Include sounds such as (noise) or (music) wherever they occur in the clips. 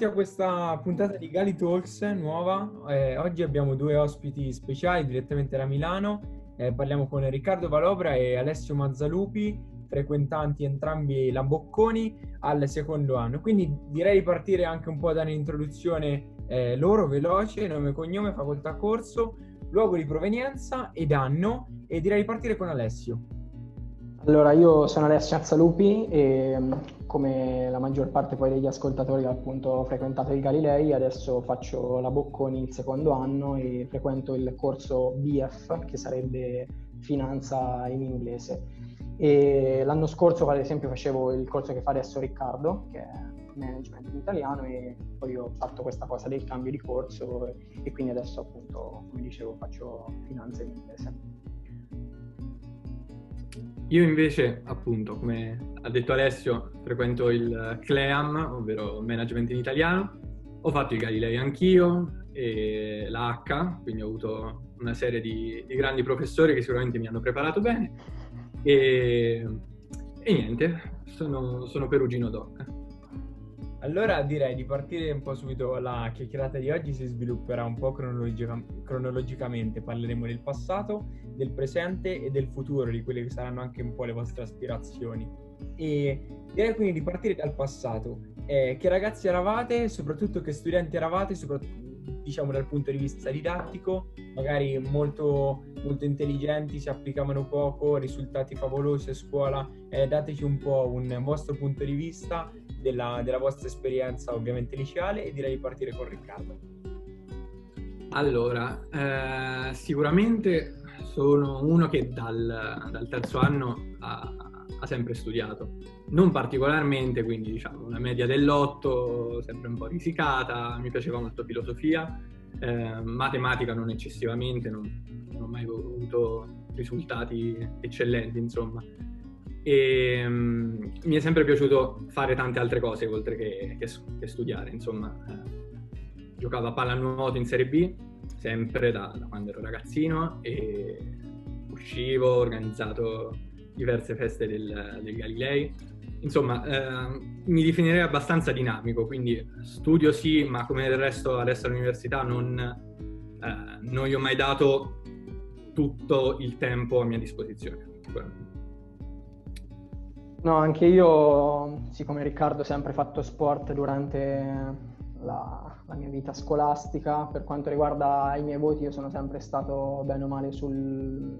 benvenuti a questa puntata di Gali Talks nuova. Eh, oggi abbiamo due ospiti speciali direttamente da Milano. Eh, parliamo con Riccardo Valobra e Alessio Mazzalupi, frequentanti entrambi la Bocconi al secondo anno. Quindi direi di partire anche un po' da un'introduzione eh, loro veloce, nome, cognome, facoltà corso, luogo di provenienza ed anno e direi di partire con Alessio. Allora, io sono Alessio Azzalupi e come la maggior parte poi degli ascoltatori appunto frequentato il Galilei, adesso faccio la Bocconi il secondo anno e frequento il corso BF, che sarebbe finanza in inglese. E l'anno scorso, ad esempio, facevo il corso che fa adesso Riccardo, che è management in italiano, e poi ho fatto questa cosa del cambio di corso e quindi adesso appunto, come dicevo, faccio finanza in inglese. Io invece, appunto, come ha detto Alessio, frequento il CLEAM, ovvero Management in Italiano. Ho fatto il Galilei anch'io e la H, quindi ho avuto una serie di, di grandi professori che sicuramente mi hanno preparato bene. E, e niente, sono, sono Perugino Doc. Allora direi di partire un po' subito, la chiacchierata di oggi si svilupperà un po' cronologica- cronologicamente, parleremo del passato, del presente e del futuro, di quelle che saranno anche un po' le vostre aspirazioni. E direi quindi di partire dal passato. Eh, che ragazzi eravate, soprattutto che studenti eravate, diciamo dal punto di vista didattico, magari molto, molto intelligenti, si applicavano poco, risultati favolosi a scuola. Eh, dateci un po' un vostro punto di vista della, della vostra esperienza ovviamente liceale e direi di partire con Riccardo. Allora, eh, sicuramente sono uno che dal, dal terzo anno ha, ha, sempre studiato, non particolarmente, quindi diciamo una media dell'otto, sempre un po' risicata, mi piaceva molto filosofia, eh, matematica non eccessivamente, non, non ho mai avuto risultati eccellenti, insomma e um, mi è sempre piaciuto fare tante altre cose oltre che, che, che studiare, insomma. Giocavo a pallanuoto in Serie B, sempre da, da, quando ero ragazzino e uscivo, ho organizzato diverse feste del, del Galilei. Insomma, eh, mi definirei abbastanza dinamico, quindi studio sì, ma come del resto adesso all'università non, eh, non gli ho mai dato tutto il tempo a mia disposizione. No, anche io, siccome Riccardo, ho sempre fatto sport durante la, la, mia vita scolastica. Per quanto riguarda i miei voti, io sono sempre stato bene o male sul,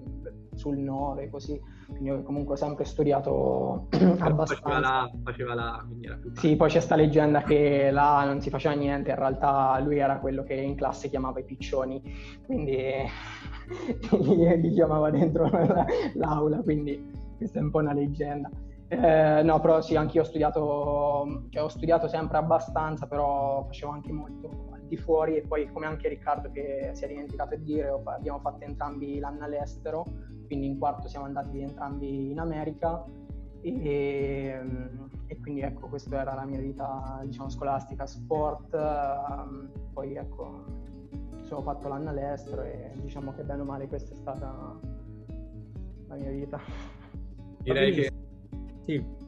sul 9, così. Quindi ho comunque sempre studiato abbastanza. Faceva la, faceva la, quindi era più Sì, poi c'è sta leggenda che là non si faceva niente, in realtà lui era quello che in classe chiamava i piccioni, quindi (laughs) li chiamava dentro l'aula, quindi questa è un po' una leggenda. Eh, no, però sì, anche io ho studiato, cioè ho studiato sempre abbastanza, però facevo anche molto al di fuori e poi come anche Riccardo che si è dimenticato di dire, abbiamo fatto entrambi l'anno all'estero, quindi in quarto siamo andati entrambi in America e, e quindi ecco, questa era la mia vita diciamo scolastica, sport, ehm, poi ecco, sono fatto l'anno all'estero e diciamo che bene o male questa è stata la mia vita. Direi che sì.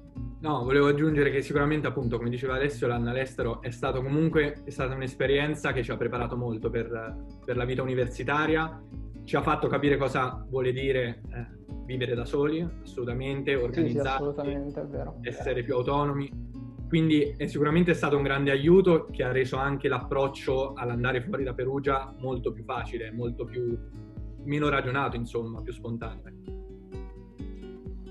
No, volevo aggiungere che sicuramente, appunto, come diceva Alessio, l'anno all'estero è, stato comunque, è stata un'esperienza che ci ha preparato molto per, per la vita universitaria, ci ha fatto capire cosa vuole dire eh, vivere da soli, assolutamente, organizzarsi, sì, essere più autonomi. Quindi è sicuramente stato un grande aiuto che ha reso anche l'approccio all'andare fuori da Perugia molto più facile, molto più meno ragionato, insomma, più spontaneo.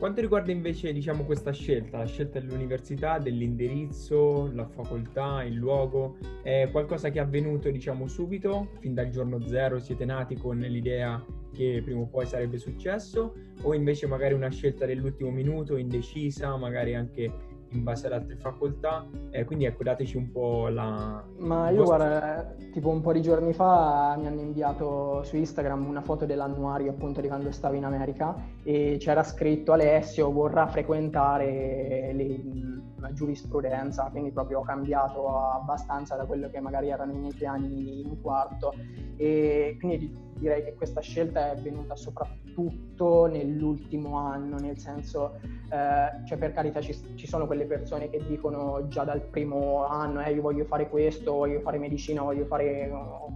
Quanto riguarda invece diciamo, questa scelta, la scelta dell'università, dell'indirizzo, la facoltà, il luogo, è qualcosa che è avvenuto diciamo, subito, fin dal giorno zero siete nati con l'idea che prima o poi sarebbe successo? O invece magari una scelta dell'ultimo minuto, indecisa, magari anche in base ad altre facoltà. Eh, quindi ecco, dateci un po' la... Ma io vostro... guarda, tipo un po' di giorni fa mi hanno inviato su Instagram una foto dell'annuario appunto di quando stavo in America e c'era scritto Alessio vorrà frequentare le, la giurisprudenza, quindi proprio ho cambiato abbastanza da quello che magari erano i miei anni in quarto. E quindi direi che questa scelta è venuta soprattutto nell'ultimo anno, nel senso, eh, cioè per carità ci, ci sono quelle persone che dicono già dal primo anno eh, io voglio fare questo, voglio fare medicina, voglio fare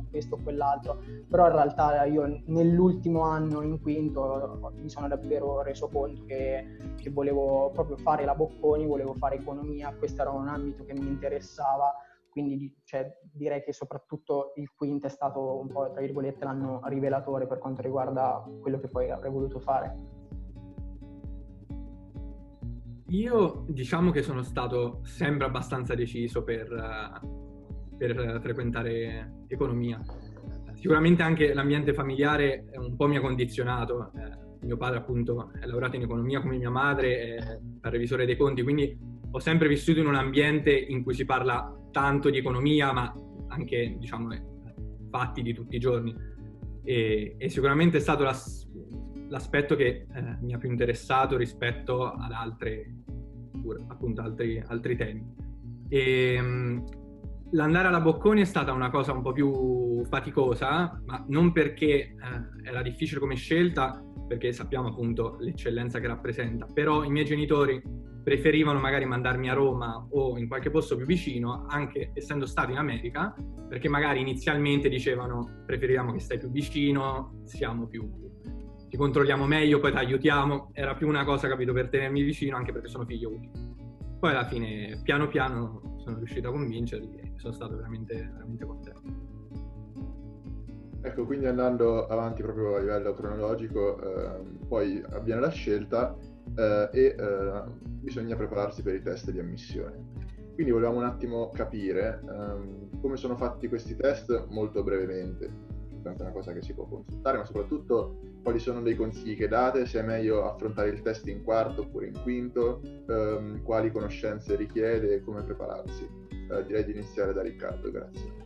questo o quell'altro, però in realtà io nell'ultimo anno in quinto mi sono davvero reso conto che, che volevo proprio fare la Bocconi, volevo fare economia, questo era un ambito che mi interessava quindi cioè, direi che soprattutto il quinto è stato un po' tra virgolette l'anno rivelatore per quanto riguarda quello che poi avrei voluto fare. Io diciamo che sono stato sempre abbastanza deciso per, per frequentare economia. Sicuramente anche l'ambiente familiare un po' mi ha condizionato. Eh, mio padre appunto è laureato in economia come mia madre, è revisore dei conti, quindi ho sempre vissuto in un ambiente in cui si parla tanto di economia, ma anche, diciamo, eh, fatti di tutti i giorni. E, e sicuramente è stato l'as- l'aspetto che eh, mi ha più interessato rispetto ad altre, appunto, altri, altri temi. E, mh, l'andare alla Bocconi è stata una cosa un po' più faticosa, ma non perché eh, era difficile come scelta, perché sappiamo appunto l'eccellenza che rappresenta, però i miei genitori preferivano magari mandarmi a Roma o in qualche posto più vicino, anche essendo stato in America, perché magari inizialmente dicevano preferiamo che stai più vicino, siamo più, ti controlliamo meglio, poi ti aiutiamo, era più una cosa, capito, per tenermi vicino, anche perché sono figlio unico. Poi alla fine, piano piano, sono riuscito a convincerli e sono stato veramente, veramente contento. Ecco, quindi andando avanti proprio a livello cronologico, eh, poi avviene la scelta eh, e eh, bisogna prepararsi per i test di ammissione. Quindi volevamo un attimo capire ehm, come sono fatti questi test molto brevemente, è una cosa che si può consultare, ma soprattutto quali sono dei consigli che date, se è meglio affrontare il test in quarto oppure in quinto, ehm, quali conoscenze richiede e come prepararsi. Eh, direi di iniziare da Riccardo, grazie.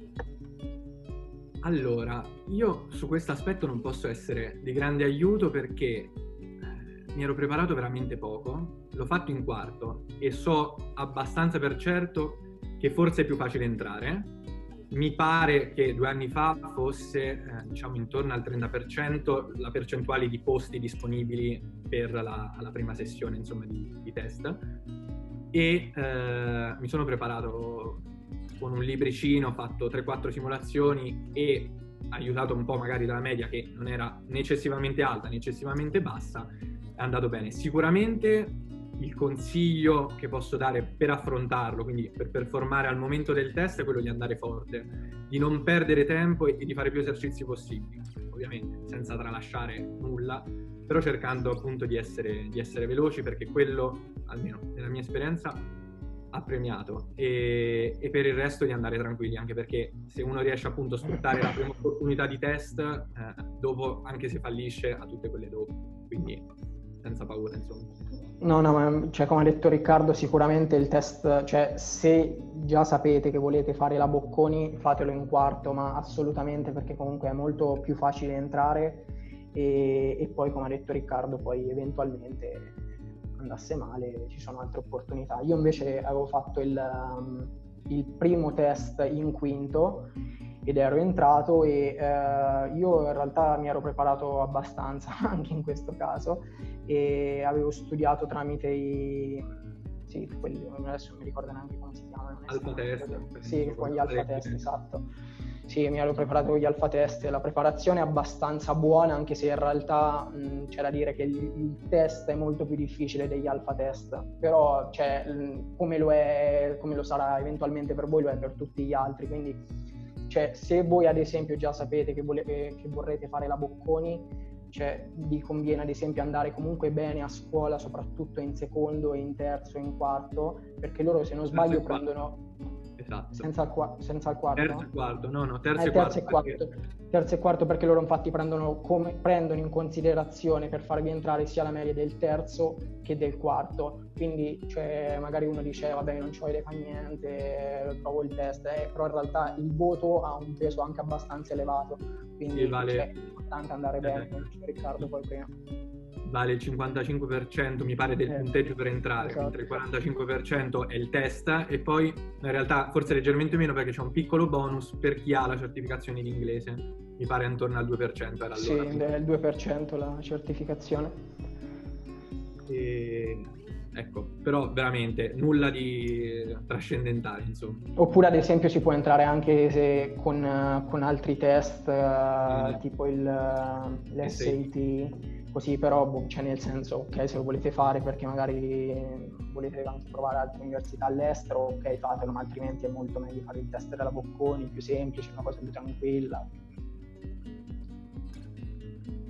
Allora, io su questo aspetto non posso essere di grande aiuto perché mi ero preparato veramente poco, l'ho fatto in quarto e so abbastanza per certo che forse è più facile entrare. Mi pare che due anni fa fosse eh, diciamo intorno al 30% la percentuale di posti disponibili per la, la prima sessione insomma, di, di test e eh, mi sono preparato con un libricino, ho fatto 3-4 simulazioni e aiutato un po' magari dalla media che non era né alta né bassa è andato bene. Sicuramente il consiglio che posso dare per affrontarlo, quindi per performare al momento del test, è quello di andare forte, di non perdere tempo e di fare più esercizi possibili, ovviamente senza tralasciare nulla, però cercando appunto di essere, di essere veloci perché quello, almeno nella mia esperienza, ha premiato. E, e, per il resto di andare tranquilli anche perché se uno riesce appunto a sfruttare la prima opportunità di test eh, dopo anche se fallisce ha tutte quelle dopo. Quindi senza paura, insomma. No, no, ma cioè, come ha detto Riccardo, sicuramente il test, cioè se già sapete che volete fare la Bocconi, fatelo in quarto, ma assolutamente perché comunque è molto più facile entrare. E, e poi, come ha detto Riccardo, poi eventualmente andasse male ci sono altre opportunità. Io invece avevo fatto il, um, il primo test in quinto ed ero entrato e eh, io in realtà mi ero preparato abbastanza (laughs) anche in questo caso e avevo studiato tramite i sì, quelli, adesso non mi ricordo neanche come si chiamano. Alfa test. Sì, con gli alfa test, esatto. Sì, mi ero preparato con gli alfa test, la preparazione è abbastanza buona, anche se in realtà mh, c'è da dire che il, il, test è molto più difficile degli alfa test, però cioè, come, lo è, come lo sarà eventualmente per voi, lo è per tutti gli altri, quindi cioè, se voi ad esempio già sapete che, volete, che vorrete fare la Bocconi, cioè, vi conviene ad esempio andare comunque bene a scuola, soprattutto in secondo, in terzo, in quarto, perché loro se non sbaglio prendono esatto. senza, il, qua- senza il quarto. Terzo e quarto, no, no, terzo, eh, e, quarto terzo, e quarto. Perché... terzo e quarto perché loro infatti prendono, come, prendono in considerazione per farvi entrare sia la media del terzo che del quarto. Quindi cioè, magari uno dice vabbè non ci voglio fa niente, provo il test, eh, però in realtà il voto ha un peso anche abbastanza elevato. Quindi vale... cioè, è importante andare eh, bene, diceva Riccardo poi prima vale il 55% mi pare del eh, punteggio per entrare, esatto. mentre il 45% è il test e poi in realtà forse leggermente meno perché c'è un piccolo bonus per chi ha la certificazione in inglese, mi pare intorno al 2% era allora. Sì, è il 2% la certificazione. E ecco, però veramente nulla di trascendentale, insomma. Oppure ad esempio si può entrare anche se, con, con, altri test, mm. tipo il, l'SAT, così però, boh, cioè nel senso, ok, se lo volete fare perché magari volete anche provare altre università all'estero, ok, fatelo, ma altrimenti è molto meglio fare il test della Bocconi, più semplice, una cosa più tranquilla.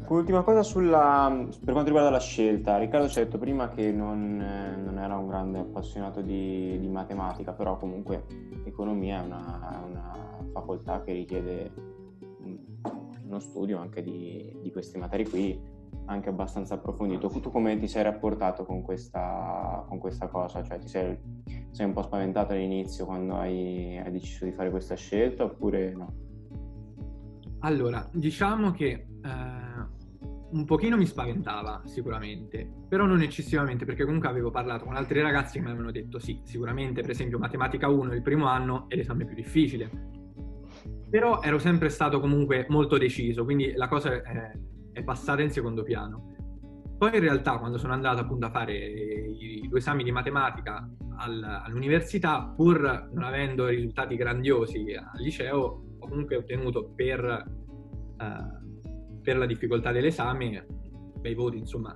Ultima cosa sulla, per quanto riguarda la scelta, Riccardo ci ha detto prima che non, eh, non era un grande appassionato di, di, matematica, però comunque economia è una, una facoltà che richiede uno studio anche di, di, queste materie qui, anche abbastanza approfondito. Tu come ti sei rapportato con questa, con questa cosa? Cioè ti sei, sei, un po' spaventato all'inizio quando hai, hai deciso di fare questa scelta oppure no? Allora, diciamo che... Eh un pochino mi spaventava sicuramente, però non eccessivamente perché comunque avevo parlato con altri ragazzi che mi avevano detto sì, sicuramente per esempio matematica 1 il primo anno è l'esame più difficile, però ero sempre stato comunque molto deciso, quindi la cosa è, è passata in secondo piano. Poi in realtà quando sono andato appunto a fare i due esami di matematica al, all'università, pur non avendo risultati grandiosi al liceo, ho comunque ottenuto per... Uh, per la difficoltà dell'esame, bei voti insomma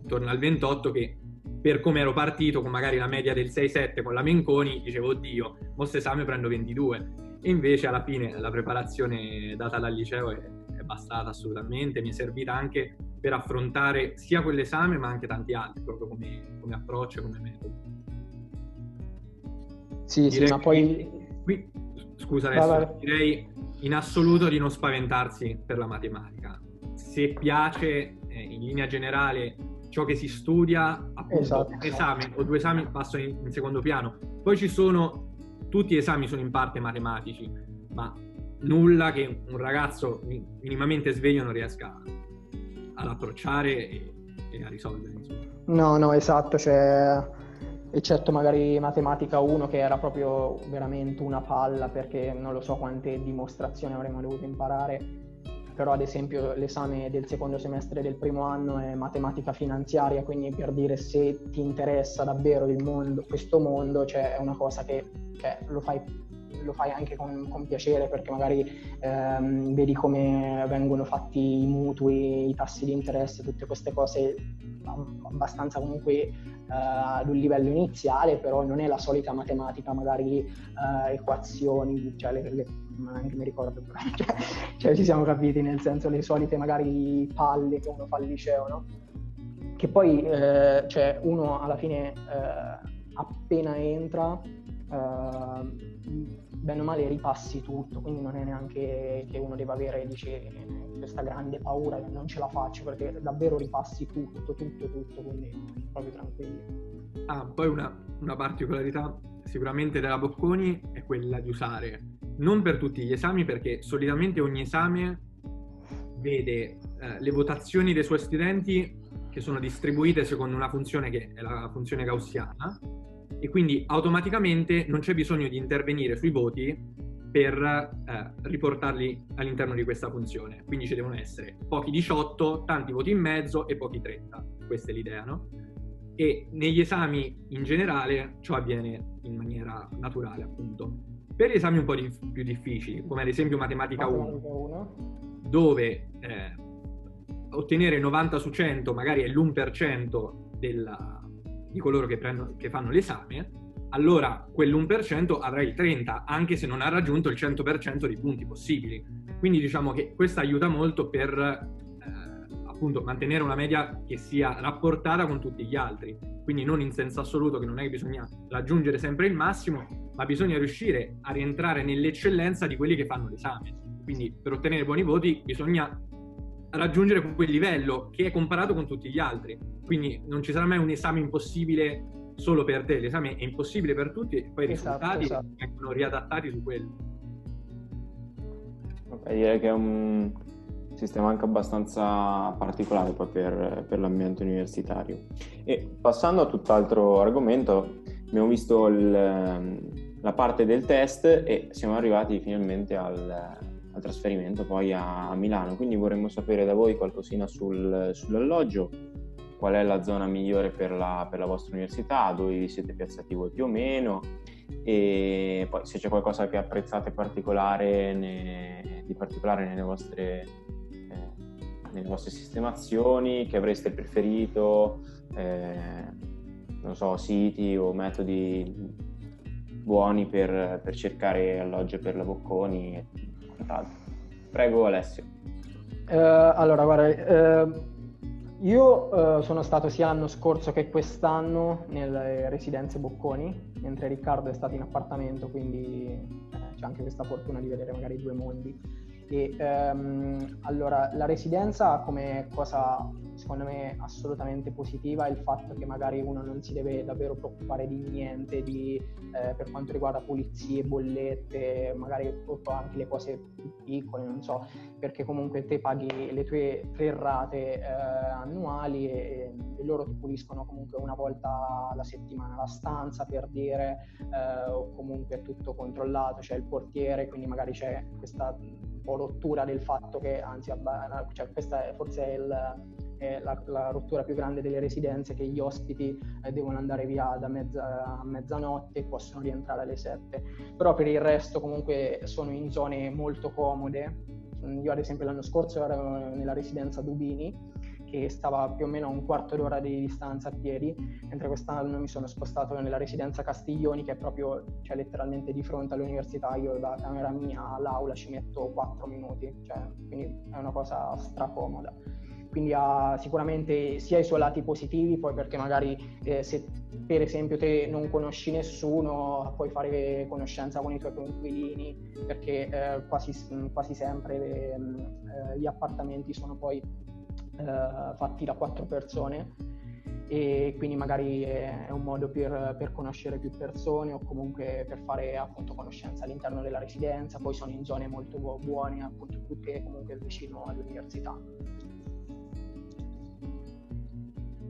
intorno al 28 che per come ero partito con magari la media del 6-7 con la Menconi dicevo oddio, questo esame prendo 22 e invece alla fine la preparazione data dal liceo è bastata assolutamente, mi è servita anche per affrontare sia quell'esame ma anche tanti altri proprio come, come approccio e come metodo. Sì, direi sì, ma poi... Qui, scusa adesso, direi in assoluto di non spaventarsi per la matematica se piace eh, in linea generale ciò che si studia, appunto esatto. un esame o due esami passano in, in, secondo piano. Poi ci sono, tutti gli esami sono in parte matematici, ma nulla che un ragazzo minimamente sveglio non riesca ad approcciare e, e a risolvere. Insomma. No, no, esatto, cioè, eccetto magari matematica 1 che era proprio veramente una palla perché non lo so quante dimostrazioni avremmo dovuto imparare però ad esempio l'esame del secondo semestre del primo anno è matematica finanziaria, quindi per dire se ti interessa davvero il mondo, questo mondo, cioè è una cosa che cioè, lo, fai, lo, fai, anche con, con piacere perché magari ehm, vedi come vengono fatti i mutui, i tassi di interesse, tutte queste cose abbastanza comunque eh, ad un livello iniziale, però non è la solita matematica, magari eh, equazioni, cioè le, le neanche mi ricordo, (laughs) cioè, cioè, ci siamo capiti, nel senso le solite magari palle che uno fa al liceo, no? Che poi eh, cioè, uno alla fine eh, appena entra, bene o male ripassi tutto, quindi non è neanche che uno deve avere dice, questa grande paura che non ce la faccio, perché davvero ripassi tutto, tutto, tutto, quindi proprio tranquillo. Ah, poi una, una particolarità sicuramente della Bocconi è quella di usare non per tutti gli esami perché solitamente ogni esame vede eh, le votazioni dei suoi studenti che sono distribuite secondo una funzione che è la funzione gaussiana e quindi automaticamente non c'è bisogno di intervenire sui voti per eh, riportarli all'interno di questa funzione. Quindi ci devono essere pochi 18, tanti voti in mezzo e pochi 30. Questa è l'idea, no? E negli esami in generale ciò avviene in maniera naturale, appunto. Per gli esami un po' di, più difficili, come ad esempio matematica 1, dove eh, ottenere 90 su 100 magari è l'1% della, di coloro che, prendono, che fanno l'esame, allora quell'1% avrà il 30, anche se non ha raggiunto il 100% dei punti possibili. Quindi diciamo che questo aiuta molto per eh, appunto mantenere una media che sia rapportata con tutti gli altri. Quindi non in senso assoluto che non è che bisogna raggiungere sempre il massimo, ma bisogna riuscire a rientrare nell'eccellenza di quelli che fanno l'esame. Quindi per ottenere buoni voti bisogna raggiungere quel livello che è comparato con tutti gli altri. Quindi non ci sarà mai un esame impossibile solo per te, l'esame è impossibile per tutti e poi i esatto, risultati esatto. vengono riadattati su quello. Okay, direi che è un sistema anche abbastanza particolare poi per, per l'ambiente universitario. E passando a tutt'altro argomento, abbiamo visto il, la parte del test e siamo arrivati finalmente al, al trasferimento poi a, a, Milano. Quindi vorremmo sapere da voi qualcosina sul, sull'alloggio. Qual è la zona migliore per la, per la vostra università, dove vi siete piazzati voi più o meno? E poi se c'è qualcosa che apprezzate particolare ne, di particolare nelle vostre, eh, nelle vostre sistemazioni, che avreste preferito, eh, non so, siti o metodi buoni per, per cercare alloggio per la Bocconi quant'altro. Prego Alessio. Uh, allora, guarda, uh, io uh, sono stato sia l'anno scorso che quest'anno nelle residenze Bocconi, mentre Riccardo è stato in appartamento, quindi eh, c'è anche questa fortuna di vedere magari due mondi. E, um, allora, la residenza come cosa secondo me assolutamente positiva il fatto che magari uno non si deve davvero preoccupare di niente di, eh, per quanto riguarda pulizie, bollette, magari anche le cose più piccole, non so, perché comunque te paghi le tue tre rate eh, annuali e, e, loro ti puliscono comunque una volta alla settimana la stanza per dire eh, o comunque è tutto controllato, c'è il portiere, quindi magari c'è questa po' rottura del fatto che, anzi, cioè, questa è, il, è la, la, rottura più grande delle residenze, che gli ospiti eh, devono andare via da mezza, a mezzanotte e possono rientrare alle 7. Però per il resto comunque sono in zone molto comode. Io ad esempio l'anno scorso ero nella residenza Dubini che stava più o meno a un quarto d'ora di distanza a piedi, mentre quest'anno mi sono spostato nella residenza Castiglioni che è proprio, cioè letteralmente di fronte all'università, io da camera mia all'aula ci metto 4 minuti, cioè, quindi è una cosa stracomoda. Quindi ha sicuramente sia i suoi lati positivi, poi perché magari eh, se per esempio te non conosci nessuno puoi fare conoscenza con i tuoi coinquilini, perché eh, quasi, quasi, sempre le, eh, gli appartamenti sono poi eh, fatti da quattro persone e quindi magari è un modo per, per, conoscere più persone o comunque per fare appunto conoscenza all'interno della residenza, poi sono in zone molto buone appunto tutte comunque vicino all'università.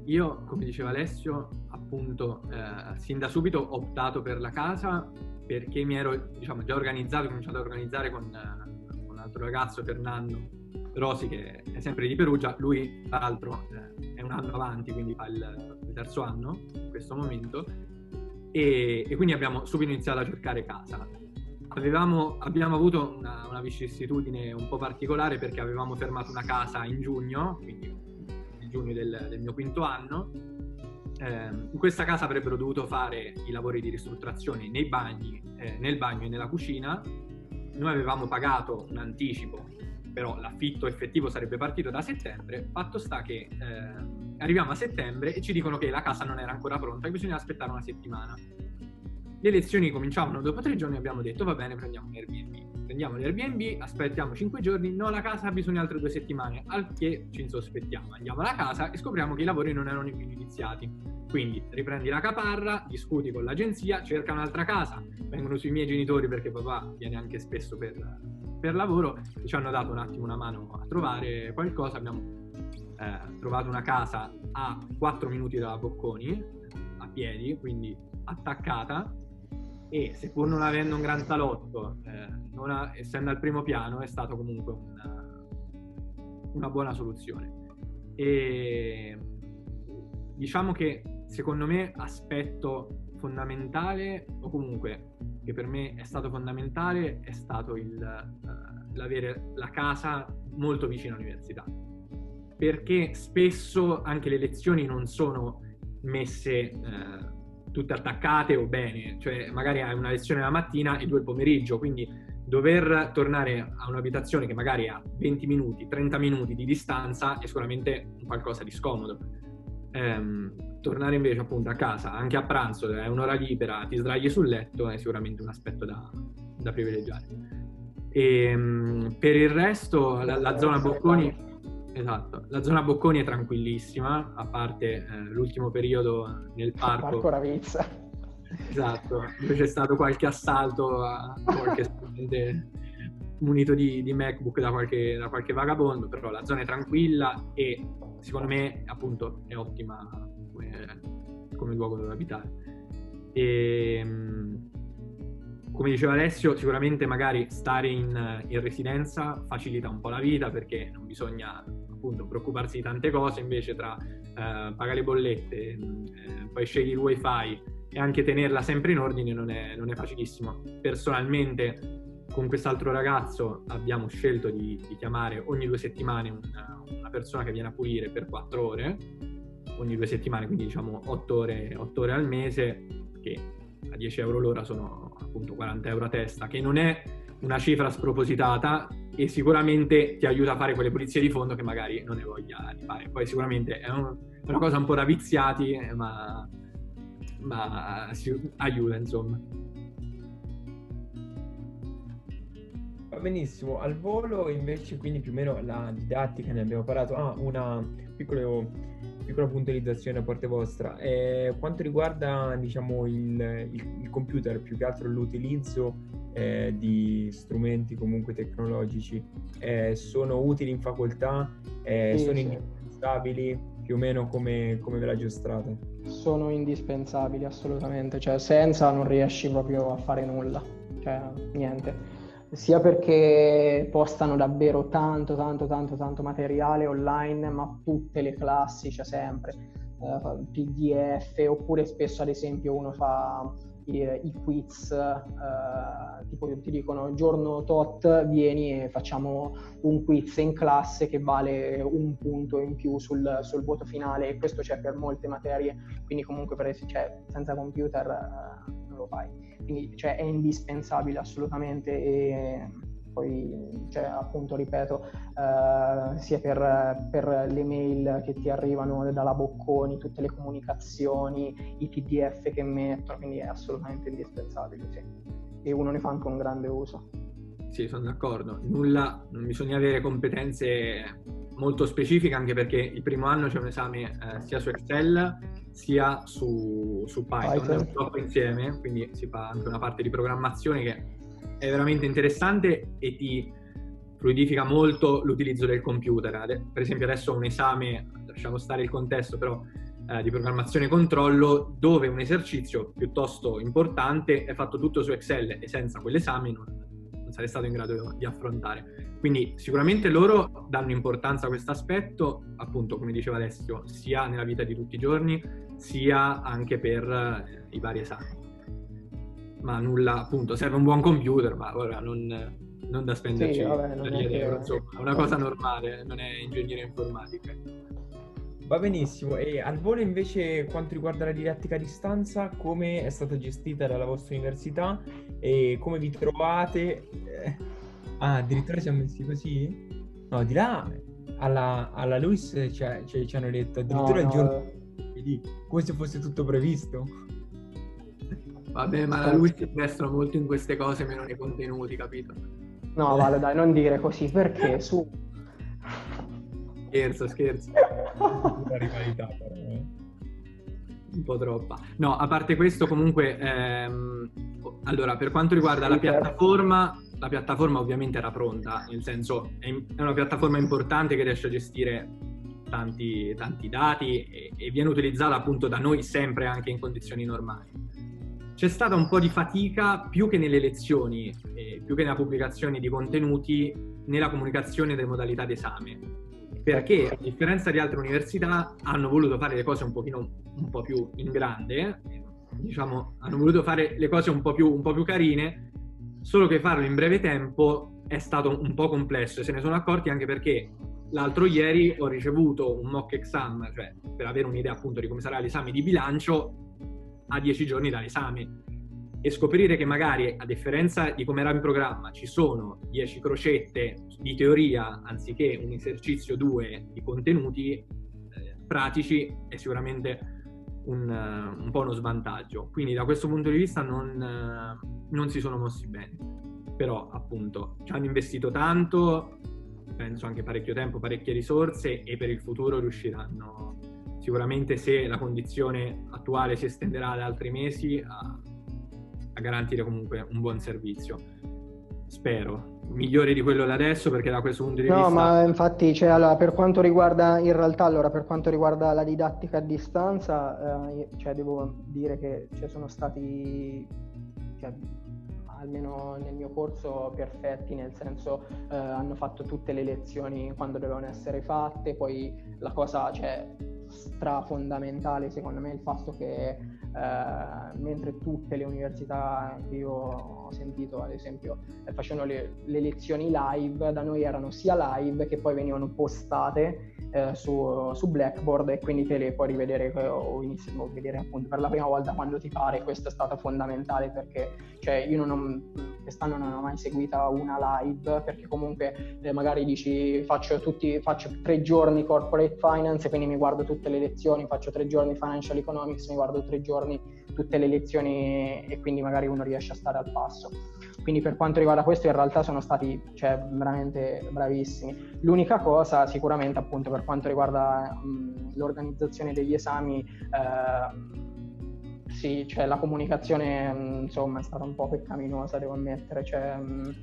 Io, come diceva Alessio, appunto, eh, sin da subito ho optato per la casa perché mi ero diciamo, già organizzato, ho cominciato a organizzare con, eh, con un altro ragazzo, Fernando, Rosi che è sempre di Perugia, lui tra l'altro eh, è un anno avanti, quindi fa il, il terzo anno in questo momento, e, e, quindi abbiamo subito iniziato a cercare casa. Avevamo, abbiamo avuto una, una, vicissitudine un po' particolare perché avevamo fermato una casa in giugno, quindi giugno del, del mio quinto anno. Eh, in questa casa avrebbero dovuto fare i lavori di ristrutturazione nei bagni, eh, nel bagno e nella cucina. Noi avevamo pagato un anticipo però l'affitto effettivo sarebbe partito da settembre, fatto sta che eh, arriviamo a settembre e ci dicono che la casa non era ancora pronta e bisogna aspettare una settimana. Le lezioni cominciavano dopo tre giorni e abbiamo detto va bene, prendiamo un Airbnb. Prendiamo l'Airbnb, aspettiamo cinque giorni, no la casa ha bisogno di altre due settimane, al che ci insospettiamo. Andiamo alla casa e scopriamo che i lavori non erano nemmeno iniziati. Quindi riprendi la caparra, discuti con l'agenzia, cerca un'altra casa. Vengono sui miei genitori perché papà viene anche spesso per, per lavoro ci hanno dato un attimo una mano a trovare qualcosa. Abbiamo eh, trovato una casa a 4 minuti dalla Bocconi, a piedi, quindi attaccata. E seppur non avendo un gran salotto, eh, ha, essendo al primo piano, è stato comunque una, una buona soluzione. E diciamo che secondo me aspetto fondamentale o comunque che per me è stato fondamentale è stato il, uh, l'avere la casa molto vicino all'università. Perché spesso anche le lezioni non sono messe uh, tutte attaccate o bene, cioè magari hai una lezione la mattina e due il pomeriggio, quindi dover tornare a un'abitazione che magari ha 20 minuti, 30 minuti di distanza è sicuramente qualcosa di scomodo. Um, tornare invece appunto a casa anche a pranzo è un'ora libera, ti sdragli sul letto è sicuramente un aspetto da, da privilegiare. E, ehm, per il resto la, la, zona Bocconi esatto, la zona Bocconi è tranquillissima, a parte eh, l'ultimo periodo nel parco. Parco Ravizza. Esatto, dove c'è stato qualche assalto a qualche studente munito di, di MacBook da qualche, da qualche vagabondo, però la zona è tranquilla e secondo me appunto è ottima come, come luogo dove abitare. E, ehm, come diceva Alessio, sicuramente magari stare in, in, residenza facilita un po' la vita perché non bisogna appunto preoccuparsi di tante cose, invece tra eh, pagare le bollette, eh, poi scegli il wifi e anche tenerla sempre in ordine non è, non è facilissimo. Personalmente con quest'altro ragazzo abbiamo scelto di, di chiamare ogni due settimane una, una, persona che viene a pulire per quattro ore, ogni due settimane, quindi diciamo otto ore, otto ore al mese, che a 10 euro l'ora sono appunto 40 euro a testa, che non è una cifra spropositata e sicuramente ti aiuta a fare quelle pulizie di fondo che magari non hai voglia di fare. Poi sicuramente è, un, una cosa un po' da viziati, ma, ma aiuta insomma. Va benissimo, al volo invece quindi più o meno la didattica ne abbiamo parlato. Ah, una piccola, piccola puntualizzazione a parte vostra. Eh, quanto riguarda diciamo il, il, il computer, più che altro l'utilizzo eh, di strumenti comunque tecnologici eh, sono utili in facoltà, eh, sì, sono sì. indispensabili, più o meno come, come ve la giostrate? Sono indispensabili assolutamente, cioè senza non riesci proprio a fare nulla, cioè niente. Sia perché postano davvero tanto, tanto, tanto, tanto materiale online, ma tutte le classi, c'è cioè sempre, eh, PDF, oppure spesso ad esempio uno fa i, i quiz, eh, tipo ti dicono giorno tot vieni e facciamo un quiz in classe che vale un punto in più sul, sul voto finale e questo c'è per molte materie, quindi comunque per, cioè, senza computer eh, non lo fai. Quindi cioè, è indispensabile assolutamente e poi cioè, appunto ripeto eh, sia per, per, le mail che ti arrivano dalla Bocconi tutte le comunicazioni i pdf che mettono quindi è assolutamente indispensabile sì. e uno ne fa anche un grande uso sì sono d'accordo nulla non bisogna avere competenze molto specifiche anche perché il primo anno c'è un esame eh, sia su Excel sia su, su Python, Python. troppo insieme quindi si fa anche una parte di programmazione che è veramente interessante e ti fluidifica molto l'utilizzo del computer. Per esempio adesso ho un esame, lasciamo stare il contesto, però eh, di programmazione e controllo dove un esercizio piuttosto importante è fatto tutto su Excel e senza quell'esame non, non sarei stato in grado di affrontare. Quindi sicuramente loro danno importanza a questo aspetto, appunto come diceva Alessio, sia nella vita di tutti i giorni, sia anche per eh, i vari esami ma nulla, appunto, serve un buon computer, ma ora non, non da spenderci sì, vabbè, non è euro, insomma, è una cosa normale, non è ingegneria informatica. Va benissimo, e al volo invece quanto riguarda la didattica a distanza, come è stata gestita dalla vostra università e come vi trovate? Eh, ah, addirittura siamo messi così? No, di là, alla, alla Luis cioè, cioè, ci hanno detto addirittura no, il giorno... No. Come se fosse tutto previsto. Vabbè, ma la lui si investono molto in queste cose, meno nei contenuti, capito? No, vale, dai, non dire così, perché (laughs) su... Scherzo, scherzo. (laughs) La rivalità, però. Eh. Un po' troppa. No, a parte questo, comunque, ehm, allora, per quanto riguarda la piattaforma, la piattaforma ovviamente era pronta, nel senso è, una piattaforma importante che riesce a gestire tanti, tanti dati e, e viene utilizzata appunto da noi sempre anche in condizioni normali c'è stata un po' di fatica più che nelle lezioni, eh, più che nella pubblicazione di contenuti, nella comunicazione delle modalità d'esame. Perché, a differenza di altre università, hanno voluto fare le cose un, pochino, un po' più in grande, diciamo, hanno voluto fare le cose un po, più, un po' più carine, solo che farlo in breve tempo è stato un po' complesso e se ne sono accorti anche perché l'altro ieri ho ricevuto un mock exam, cioè per avere un'idea appunto di come sarà l'esame di bilancio, a dieci giorni dall'esame e scoprire che magari, a differenza di come era in programma, ci sono dieci crocette di teoria anziché un esercizio 2 di contenuti eh, pratici è sicuramente un, un, po' uno svantaggio. Quindi da questo punto di vista non, uh, non si sono mossi bene. Però appunto ci hanno investito tanto, penso anche parecchio tempo, parecchie risorse e per il futuro riusciranno sicuramente se la condizione attuale si estenderà ad altri mesi a, a garantire comunque un buon servizio. Spero, migliore di quello da adesso perché da questo punto di no, vista... No, ma infatti cioè, allora, per quanto riguarda, in realtà allora, per quanto riguarda la didattica a distanza, eh, cioè, devo dire che ci sono stati... Cioè, almeno nel mio corso, perfetti, nel senso eh, hanno fatto tutte le lezioni quando dovevano essere fatte, poi la cosa cioè, strafondamentale secondo me il fatto che eh, mentre tutte le università che io ho sentito ad esempio eh, facevano le, le lezioni live, da noi erano sia live che poi venivano postate eh, su, su, Blackboard e quindi te le puoi rivedere o inizi a vedere appunto per la prima volta quando ti pare. Questo è stato fondamentale perché cioè, io non, quest'anno non ho mai seguita una live perché comunque eh, magari dici faccio, tutti, faccio tre giorni corporate finance quindi mi guardo tutte le lezioni, faccio tre giorni financial economics, mi guardo tre giorni tutte le lezioni e quindi magari uno riesce a stare al passo. Quindi per quanto riguarda questo in realtà sono stati cioè, veramente bravissimi. L'unica cosa sicuramente appunto per quanto riguarda mh, l'organizzazione degli esami, eh, sì, cioè la comunicazione insomma è stata un po' peccaminosa devo ammettere. Cioè, mh,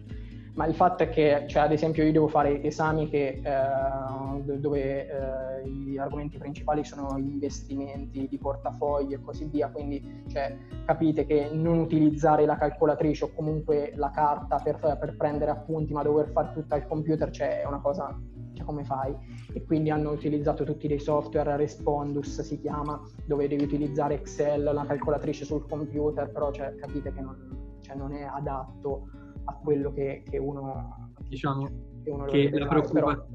ma il fatto è che, cioè, ad esempio, io devo fare esami che, eh, dove eh, gli argomenti principali sono gli investimenti di portafoglio e così via, quindi cioè, capite che non utilizzare la calcolatrice o comunque la carta per, per prendere appunti, ma dover fare tutto al computer, cioè, è una cosa cioè, come fai? E quindi hanno utilizzato tutti dei software, Respondus si chiama, dove devi utilizzare Excel, la calcolatrice sul computer, però cioè, capite che non, cioè, non è adatto a quello che, che uno diciamo che, uno che la, preoccupa-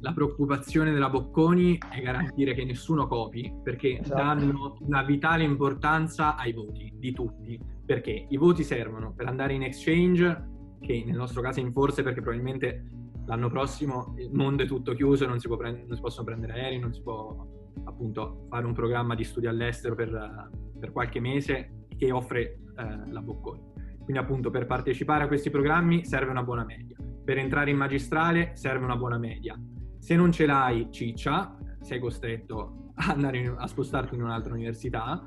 la, preoccupazione della Bocconi è garantire che nessuno copi perché esatto. danno una vitale importanza ai voti di tutti perché i voti servono per andare in exchange che nel nostro caso è in forse perché probabilmente l'anno prossimo il mondo è tutto chiuso non si, prendere, non si possono prendere aerei non si può appunto fare un programma di studio all'estero per, per qualche mese che offre eh, la Bocconi quindi appunto per partecipare a questi programmi serve una buona media. Per entrare in magistrale serve una buona media. Se non ce l'hai ciccia, sei costretto a, andare in, a spostarti in un'altra università.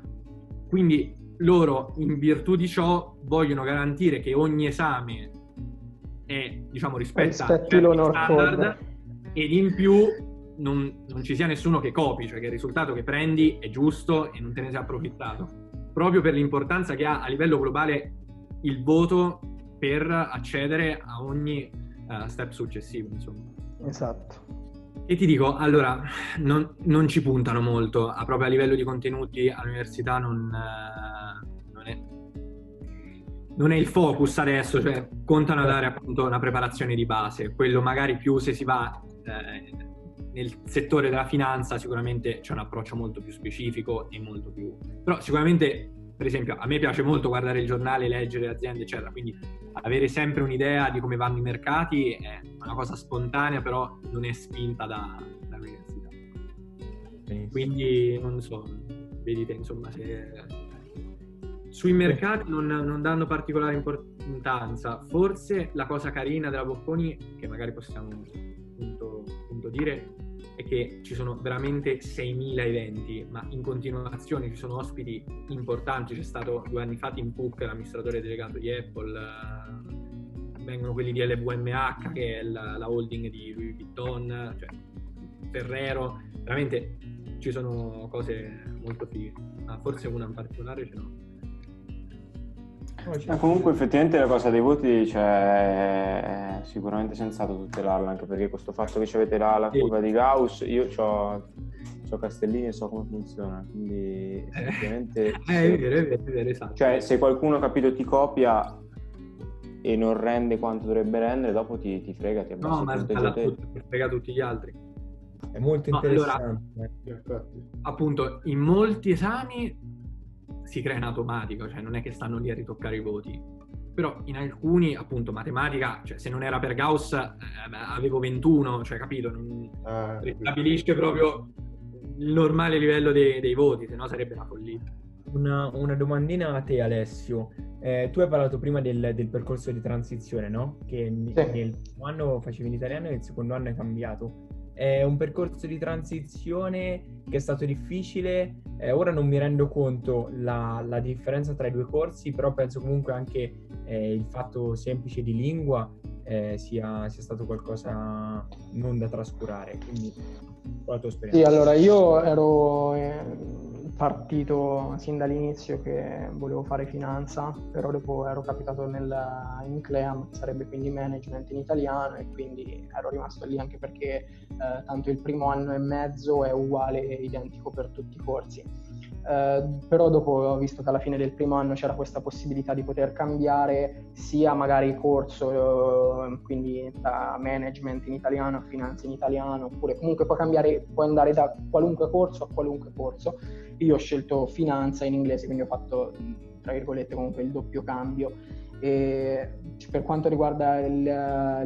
Quindi loro, in virtù di ciò, vogliono garantire che ogni esame è, diciamo, rispetta l'onor standard ed in più non, non, ci sia nessuno che copi, cioè che il risultato che prendi è giusto e non te ne sei approfittato. Proprio per l'importanza che ha a livello globale il voto per accedere a ogni uh, step successivo, insomma. Esatto. E ti dico, allora, non, non, ci puntano molto, a, proprio a livello di contenuti all'università non, uh, non, è, non, è, il focus adesso, cioè contano a dare appunto una preparazione di base, quello magari più se si va eh, nel settore della finanza sicuramente c'è un approccio molto più specifico e molto più... però sicuramente per esempio, a me piace molto guardare il giornale, leggere le aziende, eccetera, quindi avere sempre un'idea di come vanno i mercati è una cosa spontanea, però non è spinta da, dall'università. Benissimo. Quindi, non so, vedete, insomma, se sui mercati non, non, danno particolare importanza. Forse la cosa carina della Bocconi, che magari possiamo appunto, appunto dire, è che ci sono veramente 6.000 eventi, ma in continuazione ci sono ospiti importanti. C'è stato due anni fa Tim Cook, l'amministratore delegato di Apple, eh, vengono quelli di LVMH, che è la, la holding di Louis Vuitton, cioè Ferrero, veramente ci sono cose molto fighe. Ma forse una in particolare ce l'ho. Eh, comunque effettivamente la cosa dei voti cioè, è sicuramente sensato tutelarla anche perché questo fatto che avete la, la curva di Gauss io ho Castellini e so come funziona quindi effettivamente (laughs) eh, se, è vero, è vero, è vero, esatto. cioè se qualcuno capito ti copia e non rende quanto dovrebbe rendere dopo ti, ti frega ti abbassa no ma te. frega tutti gli altri. È molto no, interessante allora, appunto in molti esami si crea in automatico, cioè non è che stanno lì a ritoccare i voti. Però in alcuni, appunto, matematica, cioè se non era per Gauss, eh, avevo 21, cioè capito? Non eh, stabilisce proprio il normale livello dei, dei voti, se no sarebbe una follia. Una, una, domandina a te Alessio. Eh, tu hai parlato prima del, del, percorso di transizione, no? Che sì. nel primo anno facevi in italiano e nel secondo anno hai cambiato. È un percorso di transizione che è stato difficile. Eh, ora non mi rendo conto la, la, differenza tra i due corsi, però penso comunque anche eh, il fatto semplice di lingua eh, sia, sia, stato qualcosa non da trascurare. Quindi, qual è la tua esperienza? Sì, allora io ero eh, partito sin dall'inizio che volevo fare finanza, però dopo ero capitato nel, in CLEAM, sarebbe quindi management in italiano, e quindi ero rimasto lì anche perché eh, tanto il primo anno e mezzo è uguale, identico per tutti i corsi. Eh, però dopo ho visto che alla fine del primo anno c'era questa possibilità di poter cambiare sia magari corso, eh, quindi da management in italiano a finanza in italiano, oppure comunque puoi cambiare, puoi andare da qualunque corso a qualunque corso. Io ho scelto finanza in inglese, quindi ho fatto, tra virgolette, comunque il doppio cambio. E per quanto riguarda il,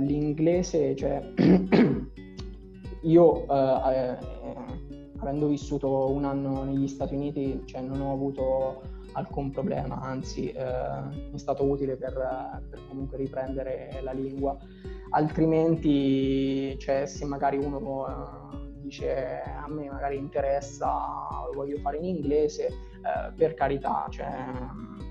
l'inglese, cioè (clears throat) io eh, avendo vissuto un anno negli Stati Uniti, cioè, non ho avuto alcun problema, anzi eh, è stato utile per, per, comunque riprendere la lingua. Altrimenti, cioè, se magari uno eh, dice a me magari interessa, lo voglio fare in inglese, eh, per carità, cioè,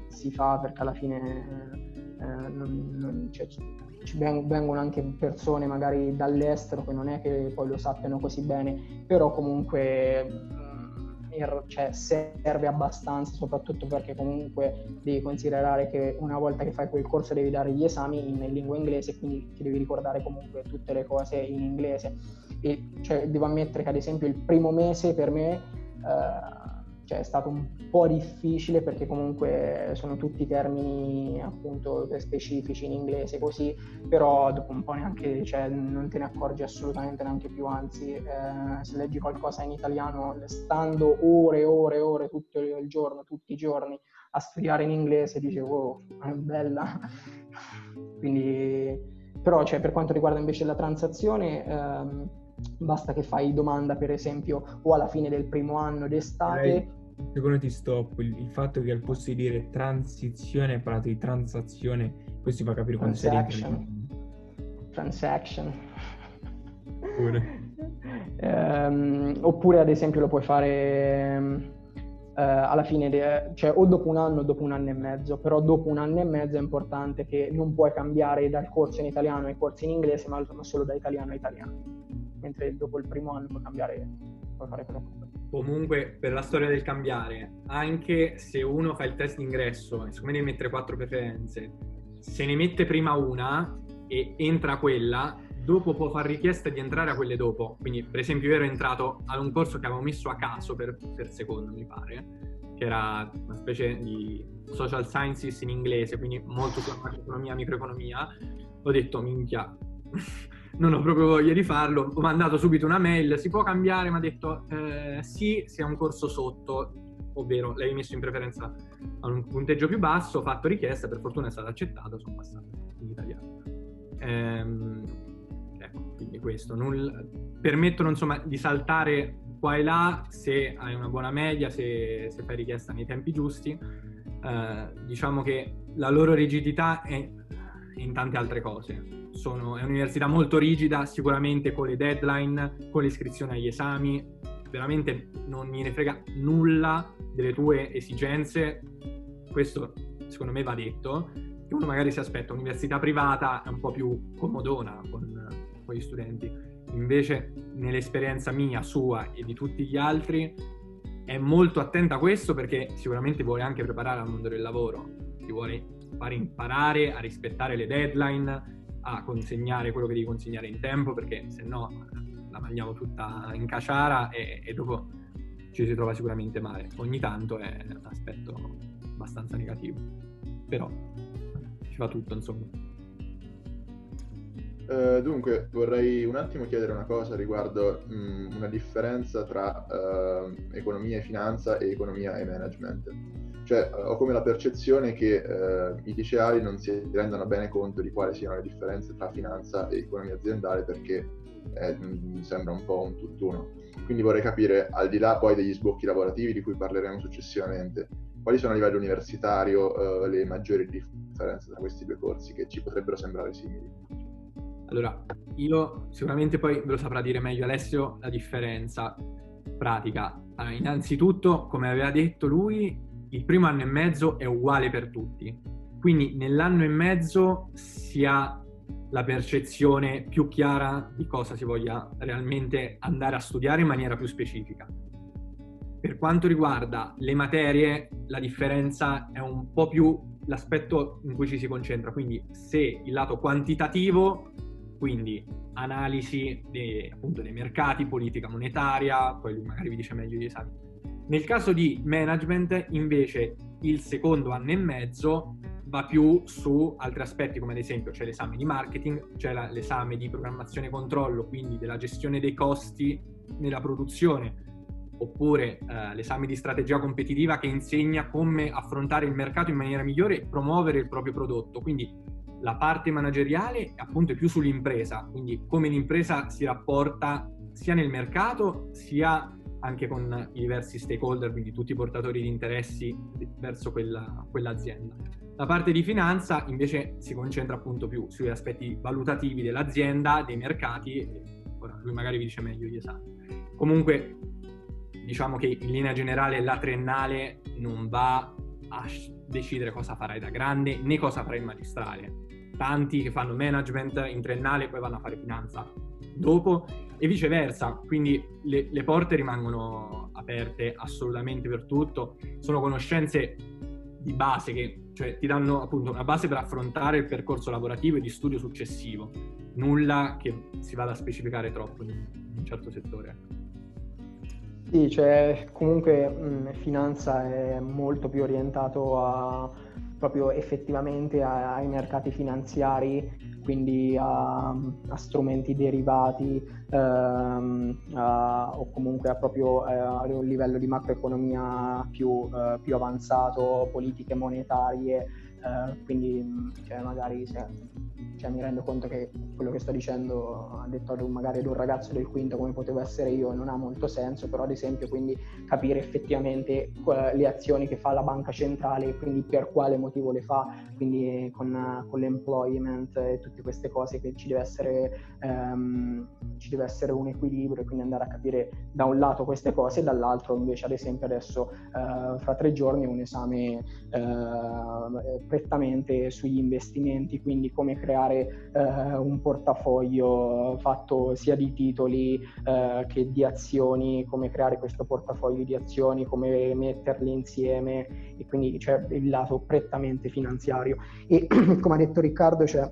si fa perché alla fine eh, non, non, cioè, ci vengono anche persone magari dall'estero che non è che poi lo sappiano così bene, però comunque mm, cioè, serve abbastanza, soprattutto perché comunque devi considerare che una volta che fai quel corso devi dare gli esami in lingua inglese, quindi ti devi ricordare comunque tutte le cose in inglese. E cioè, devo ammettere che ad esempio il primo mese per me eh, cioè, è stato un po' difficile perché comunque sono tutti termini appunto specifici in inglese così, però dopo un po' neanche, cioè, non te ne accorgi assolutamente neanche più, anzi eh, se leggi qualcosa in italiano stando ore e ore e ore tutto il giorno, tutti i giorni a studiare in inglese dici wow, è bella. (laughs) Quindi, però cioè, per quanto riguarda invece la transazione... Ehm, basta che fai domanda per esempio o alla fine del primo anno d'estate. Secondo ti stop il, il, fatto che al posto di dire transizione hai parlato di transazione questo ti fa capire quando sei dentro transaction. pure um, (laughs) oppure? Ad esempio lo puoi fare um, Uh, alla fine, de- cioè o dopo un anno o dopo un anno e mezzo, però dopo un anno e mezzo è importante che non puoi cambiare dal corso in italiano ai corsi in inglese, ma solo da italiano a italiano mentre dopo il primo anno puoi cambiare, puoi fare quello che Comunque, per la storia del cambiare, anche se uno fa il test d'ingresso siccome devi mettere quattro preferenze, se ne mette prima una e entra quella, dopo può fare richiesta di entrare a quelle dopo. Quindi, per esempio, io ero entrato ad un corso che avevo messo a caso per, per secondo, mi pare, che era una specie di social sciences in inglese, quindi molto sulla macroeconomia, microeconomia. Ho detto, minchia, non ho proprio voglia di farlo, ho mandato subito una mail, si può cambiare? Mi ha detto eh, sì, se ha un corso sotto, ovvero l'hai messo in preferenza a un punteggio più basso, ho fatto richiesta, per fortuna è stato accettato, sono passato in italiano. Ehm, ecco, quindi questo, non, permettono insomma di saltare qua e là se hai una buona media, se, se fai richiesta nei tempi giusti. Eh, diciamo che la loro rigidità è in tante altre cose sono, è un'università molto rigida, sicuramente con le deadline, con l'iscrizione agli esami, veramente non gliene frega nulla delle tue esigenze. Questo secondo me va detto, che uno magari si aspetta un'università privata è un po' più comodona con, con gli studenti. Invece nell'esperienza mia, sua e di tutti gli altri è molto attenta a questo perché sicuramente vuole anche preparare al mondo del lavoro, ti vuole fare imparare a rispettare le deadline, a consegnare quello che devi consegnare in tempo perché se no la mangiamo tutta in caciara e, e dopo ci si trova sicuramente male. Ogni tanto è un aspetto abbastanza negativo, però ci fa tutto insomma. Uh, dunque, vorrei un attimo chiedere una cosa riguardo mh, una differenza tra uh, economia e finanza e economia e management. Cioè, ho come la percezione che uh, i liceali non si rendano bene conto di quali siano le differenze tra finanza e economia aziendale perché eh, mi sembra un po' un tutt'uno. Quindi vorrei capire, al di là poi degli sbocchi lavorativi di cui parleremo successivamente, quali sono a livello universitario le maggiori differenze tra questi due corsi che ci potrebbero sembrare simili. Allora, io sicuramente poi ve lo saprà dire meglio Alessio la differenza pratica. Allora, innanzitutto, come aveva detto lui, il primo anno e mezzo è uguale per tutti. Quindi nell'anno e mezzo si ha la percezione più chiara di cosa si voglia realmente andare a studiare in maniera più specifica. per quanto riguarda le materie, la differenza è un po' più l'aspetto in cui ci si concentra. Quindi se il lato quantitativo, quindi analisi dei, appunto, dei mercati, politica monetaria, poi magari vi dice meglio gli esami. Nel caso di management, invece, il secondo anno e mezzo va più su altri aspetti come ad esempio c'è l'esame di marketing, c'è la, l'esame di programmazione e controllo, quindi della gestione dei costi nella produzione, oppure eh, l'esame di strategia competitiva che insegna come affrontare il mercato in maniera migliore e promuovere il proprio prodotto. Quindi la parte manageriale appunto è più sull'impresa, quindi come l'impresa si rapporta sia nel mercato sia anche con i diversi stakeholder, quindi tutti i portatori di interessi verso quella, quell'azienda. La parte di finanza invece si concentra appunto più sugli aspetti valutativi dell'azienda, dei mercati, ora lui magari vi dice meglio gli esami. Comunque diciamo che in linea generale la triennale non va a decidere cosa farai da grande né cosa farai in magistrale. Tanti che fanno management in triennale poi vanno a fare finanza dopo e viceversa, quindi le, le porte rimangono aperte assolutamente per tutto, sono conoscenze di base che cioè, ti danno appunto una base per affrontare il percorso lavorativo e di studio successivo, nulla che si vada a specificare troppo in, un certo settore. Sì, cioè comunque mh, finanza è molto più orientato a, proprio effettivamente ai mercati finanziari quindi a, a strumenti derivati ehm, a, o comunque a proprio eh, a un livello di macroeconomia più, eh, più avanzato, politiche monetarie, eh, quindi cioè, magari se cioè, mi rendo conto che quello che sto dicendo detto ad un, magari ad un ragazzo del quinto come potevo essere io non ha molto senso, però ad esempio quindi capire effettivamente le azioni che fa la banca centrale e quindi per quale motivo le fa, quindi con, con l'employment e tutte queste cose che ci deve essere, um, ci deve essere un equilibrio e quindi andare a capire da un lato queste cose e dall'altro invece ad esempio adesso uh, fra tre giorni un esame uh, prettamente sugli investimenti, quindi come creare eh, un portafoglio fatto sia di titoli eh, che di azioni, come creare questo portafoglio di azioni, come metterli insieme e quindi c'è il lato prettamente finanziario. E (clears throat) come ha detto Riccardo, cioè,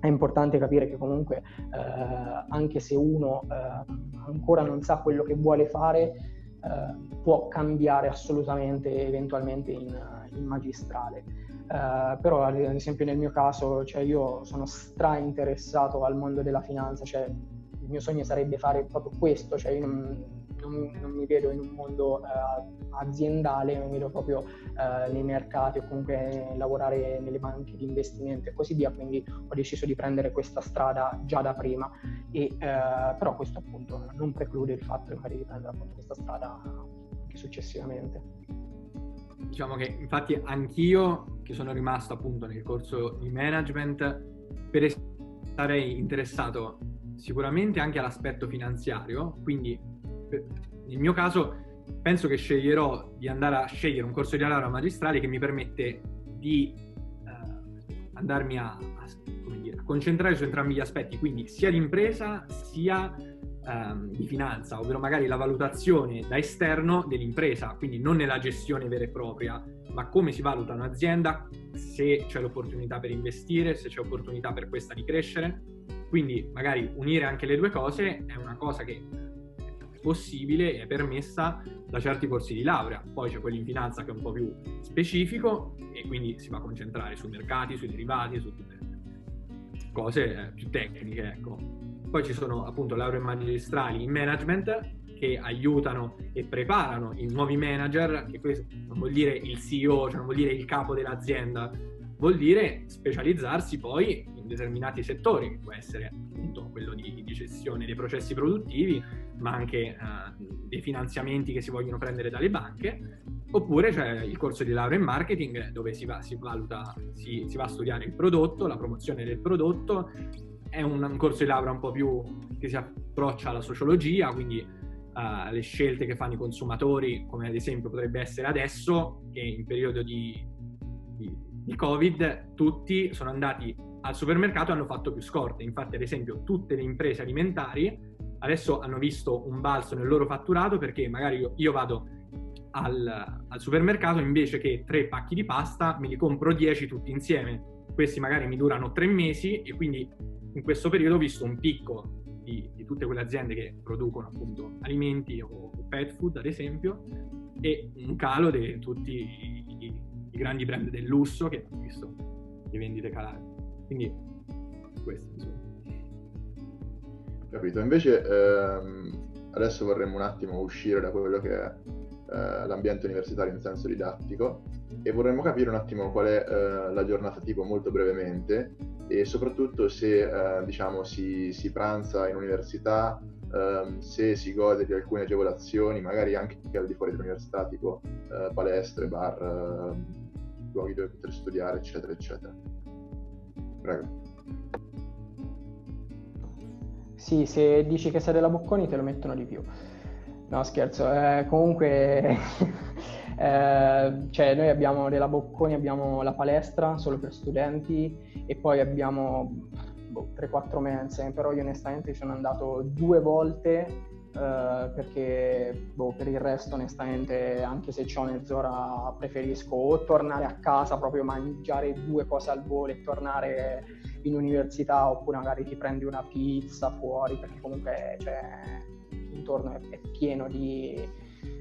è importante capire che comunque eh, anche se uno eh, ancora non sa quello che vuole fare, eh, può cambiare assolutamente eventualmente in, in magistrale. Uh, però ad esempio nel mio caso cioè io sono stra interessato al mondo della finanza, cioè il mio sogno sarebbe fare proprio questo, cioè io non, non, non mi vedo in un mondo uh, aziendale, mi vedo proprio uh, nei mercati o comunque lavorare nelle banche di investimento e così via, quindi ho deciso di prendere questa strada già da prima, e, però questo appunto non preclude il fatto di prendere appunto questa strada anche successivamente diciamo che infatti anch'io che sono rimasto appunto nel corso di management per es- sarei interessato sicuramente anche all'aspetto finanziario quindi per, nel mio caso penso che sceglierò di andare a scegliere un corso di laurea magistrale che mi permette di eh, andarmi a, a, dire, a concentrare su entrambi gli aspetti quindi sia l'impresa sia ehm, di finanza, ovvero magari la valutazione da esterno dell'impresa, quindi non nella gestione vera e propria, ma come si valuta un'azienda, se c'è l'opportunità per investire, se c'è opportunità per questa di crescere. Quindi magari unire anche le due cose è una cosa che è possibile e è permessa da certi corsi di laurea. Poi c'è quello in finanza che è un po' più specifico e quindi si va a concentrare sui mercati, sui derivati, su tutte cose eh, più tecniche, ecco. Poi ci sono appunto lauree magistrali in management che aiutano e preparano i nuovi manager, che questo non vuol dire il CEO, cioè non vuol dire il capo dell'azienda, vuol dire specializzarsi poi in determinati settori, che può essere appunto quello di, di gestione dei processi produttivi, ma anche eh, dei finanziamenti che si vogliono prendere dalle banche, oppure c'è il corso di laurea in marketing dove si va, si valuta, si, si va a studiare il prodotto, la promozione del prodotto è un, un, corso di laurea un po' più che si approccia alla sociologia, quindi uh, le scelte che fanno i consumatori, come ad esempio potrebbe essere adesso, che in periodo di, di, di Covid tutti sono andati al supermercato e hanno fatto più scorte. Infatti, ad esempio, tutte le imprese alimentari adesso hanno visto un balzo nel loro fatturato perché magari io, io vado al, al supermercato invece che tre pacchi di pasta me li compro 10 tutti insieme. Questi magari mi durano tre mesi e quindi in questo periodo ho visto un picco di, di tutte quelle aziende che producono appunto alimenti o pet food ad esempio e un calo di tutti i, i, i grandi brand del lusso che hanno visto le vendite calare. Quindi questo insomma. Capito, invece ehm, adesso vorremmo un attimo uscire da quello che è eh, l'ambiente universitario in senso didattico e vorremmo capire un attimo qual è eh, la giornata tipo molto brevemente e soprattutto se eh, diciamo si, si, pranza in università, ehm, se si gode di alcune agevolazioni, magari anche al di fuori dell'università, tipo eh, palestre, bar, ehm, luoghi dove poter studiare, eccetera, eccetera. Prego. Sì, se dici che sei della Bocconi te lo mettono di più. No, scherzo. Eh, comunque, (laughs) eh, cioè, noi abbiamo della Bocconi, abbiamo la palestra solo per studenti e poi abbiamo boh, 3-4 mense, però io onestamente sono andato due volte Uh, perché boh, per il resto onestamente anche se ho mezz'ora preferisco o tornare a casa proprio mangiare due cose al volo e tornare in università oppure magari ti prendi una pizza fuori perché comunque cioè, intorno è, è, pieno di,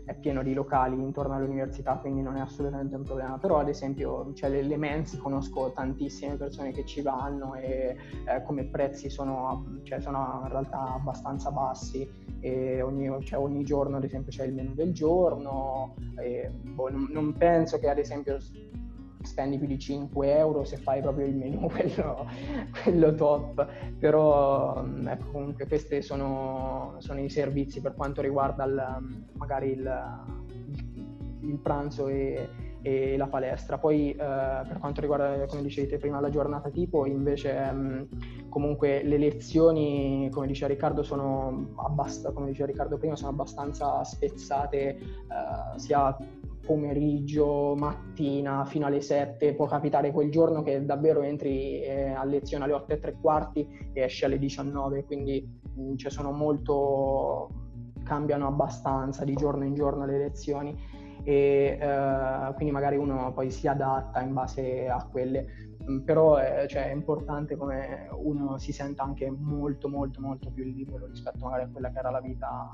è, pieno di, locali intorno all'università quindi non è assolutamente un problema. Però ad esempio cioè, le, le mense conosco tantissime persone che ci vanno e eh, come prezzi sono, cioè, sono in realtà abbastanza bassi e ogni, cioè, ogni, giorno ad esempio c'è il menu del giorno e, boh, non, non, penso che ad esempio spendi più di 5 euro se fai proprio il menu (laughs) quello, quello top. Però mm, ecco, comunque questi sono, sono, i servizi per quanto riguarda il, magari il, il, pranzo e, e, la palestra. Poi eh, per quanto riguarda come dicevate prima la giornata tipo invece mh, mm, comunque le lezioni come diceva Riccardo sono abbastanza come diceva Riccardo prima sono abbastanza spezzate eh, sia pomeriggio, mattina fino alle 7, può capitare quel giorno che davvero entri eh, a lezione alle 8 e tre quarti e esci alle 19, quindi mh, cioè sono molto, cambiano abbastanza di giorno in giorno le lezioni e eh, quindi magari uno poi si adatta in base a quelle. Però è, cioè, è, importante come uno si senta anche molto molto molto più libero rispetto magari a quella che era la vita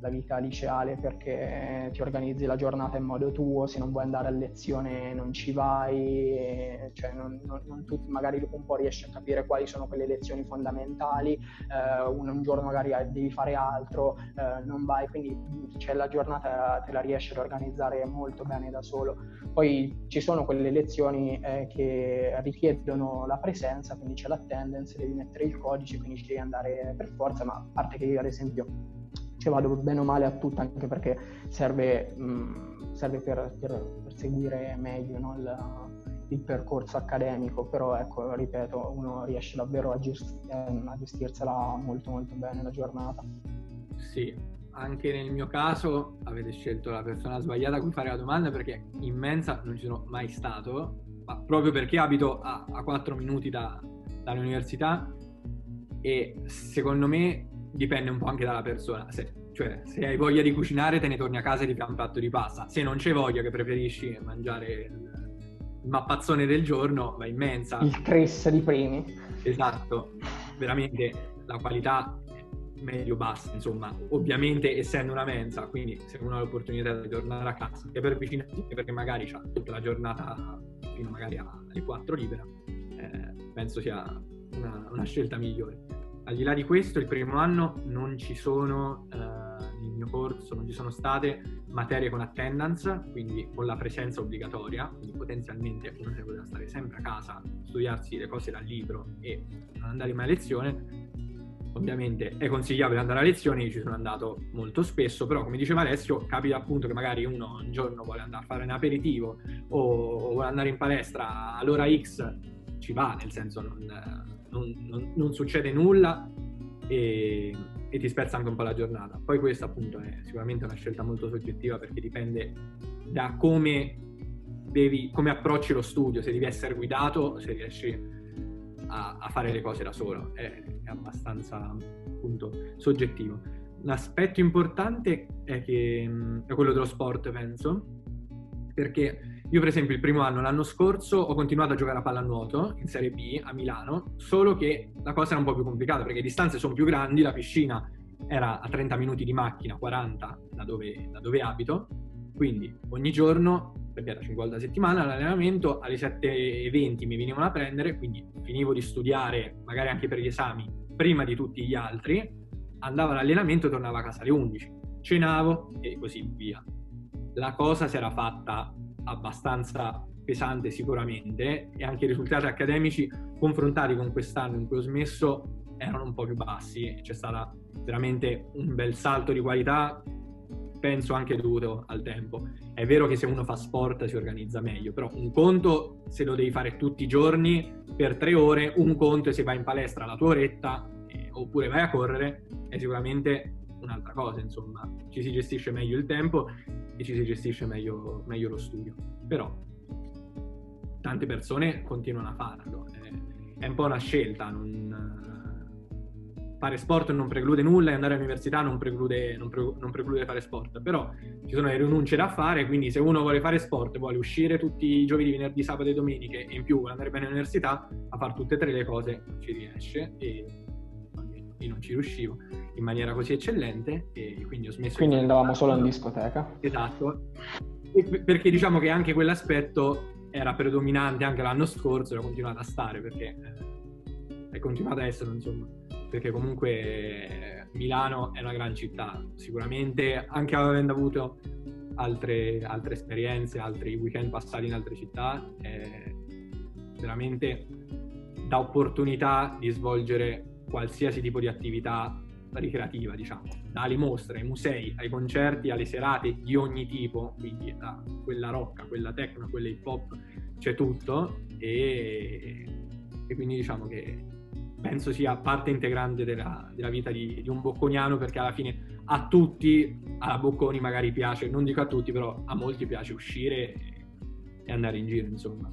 la vita liceale perché ti organizzi la giornata in modo tuo, se non vuoi andare a lezione non ci vai, cioè non, non, non tutti magari dopo un po' riesci a capire quali sono quelle lezioni fondamentali, eh, un, un, giorno magari devi fare altro, eh, non vai, quindi cioè, la giornata te la riesci ad organizzare molto bene da solo. Poi ci sono quelle lezioni eh, che richiedono la presenza, quindi c'è l'attendance, devi mettere il codice, quindi ci devi andare per forza, ma a parte che io ad esempio ci vado bene o male a tutto anche perché serve, mh, mm, serve per, per, per, seguire meglio no? il, il, percorso accademico, però ecco, ripeto, uno riesce davvero a, gest- a gestirsela molto molto bene la giornata. Sì, anche nel mio caso avete scelto la persona sbagliata a cui fare la domanda perché in mensa non ci sono mai stato, ma proprio perché abito a, a 4 minuti da, dall'università e secondo me dipende un po' anche dalla persona. Se, cioè, se hai voglia di cucinare, te ne torni a casa e ti fai un piatto di pasta. Se non c'è voglia, che preferisci mangiare il, mappazzone del giorno, vai in mensa. Il Chris di primi. Esatto, veramente la qualità è medio-bassa, insomma. Ovviamente, essendo una mensa, quindi se uno ha l'opportunità di tornare a casa, e per avvicinarsi, perché magari ha tutta la giornata fino magari alle 4 libera, eh, penso sia una, una scelta migliore al di là di questo, il primo anno non ci sono, eh, nel mio corso, non ci sono state materie con attendance, quindi con la presenza obbligatoria, quindi potenzialmente uno se poteva stare sempre a casa, studiarsi le cose dal libro e non andare mai a lezione. Ovviamente è consigliabile andare a lezione, io ci sono andato molto spesso, però come diceva Alessio, capita appunto che magari uno un giorno vuole andare a fare un aperitivo o vuole andare in palestra all'ora X, ci va, nel senso non non, non, non succede nulla e, e, ti spezza anche un po' la giornata. Poi questa appunto è sicuramente una scelta molto soggettiva perché dipende da come, devi, come approcci lo studio, se devi essere guidato, se riesci a, a fare le cose da solo, è, è abbastanza appunto soggettivo. un aspetto importante è, che, è quello dello sport, penso, perché io per esempio il primo anno, l'anno scorso, ho continuato a giocare a pallanuoto in Serie B a Milano, solo che la cosa era un po' più complicata perché le distanze sono più grandi, la piscina era a 30 minuti di macchina, 40 da dove, da dove abito, quindi ogni giorno, perché era 5 volte a settimana, l'allenamento alle 7.20 mi venivano a prendere, quindi finivo di studiare magari anche per gli esami prima di tutti gli altri, andavo all'allenamento e tornavo a casa alle 11, cenavo e così via. La cosa si era fatta abbastanza pesante sicuramente e anche i risultati accademici confrontati con quest'anno in cui ho smesso erano un po' più bassi c'è stato veramente un bel salto di qualità penso anche dovuto al tempo. È vero che se uno fa sport si organizza meglio però un conto se lo devi fare tutti i giorni per tre ore un conto se vai in palestra la tua oretta eh, oppure vai a correre è sicuramente un'altra cosa insomma ci si gestisce meglio il tempo e ci si gestisce meglio, meglio lo studio. Però tante persone continuano a farlo. È, è un po' una scelta. Non, fare sport non preclude nulla e andare all'università non preclude, non, pre, non preclude, fare sport. Però ci sono le rinunce da fare, quindi se uno vuole fare sport, vuole uscire tutti i giovedì, venerdì, sabato e domeniche e in più vuole andare bene all'università, a fare tutte e tre le cose non ci riesce e io non ci riuscivo in maniera così eccellente e quindi ho smesso. Quindi andavamo solo in discoteca. Esatto, e perché diciamo che anche quell'aspetto era predominante anche l'anno scorso e ho continuato a stare perché eh, è continuato a essere insomma, perché comunque eh, Milano è una gran città, sicuramente anche avendo avuto altre, altre esperienze, altri weekend passati in altre città, è veramente dà opportunità di svolgere qualsiasi tipo di attività ricreativa, diciamo, dalle mostre, ai musei, ai concerti, alle serate di ogni tipo, quindi da quella rocca, quella techno, quella hip hop, c'è tutto e, e quindi diciamo che penso sia parte integrante della, della vita di, di, un bocconiano perché alla fine a tutti, a Bocconi magari piace, non dico a tutti, però a molti piace uscire e, e andare in giro, insomma.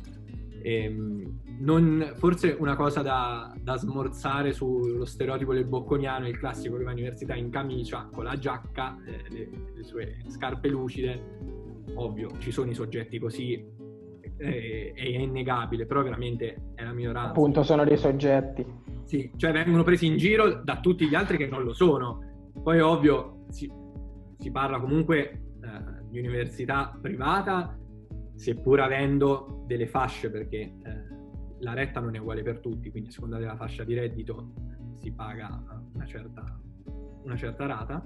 Ehm, non, forse una cosa da, da, smorzare sullo stereotipo del bocconiano, il classico che va all'università in camicia, con la giacca, eh, le, le, sue scarpe lucide. Ovvio, ci sono i soggetti così, eh, è innegabile, però veramente è la minoranza. Appunto, sono dei soggetti. Sì, cioè vengono presi in giro da tutti gli altri che non lo sono. Poi, ovvio, si, si parla comunque eh, di università privata seppur avendo delle fasce, perché eh, la retta non è uguale per tutti, quindi a seconda della fascia di reddito si paga una certa, una certa rata.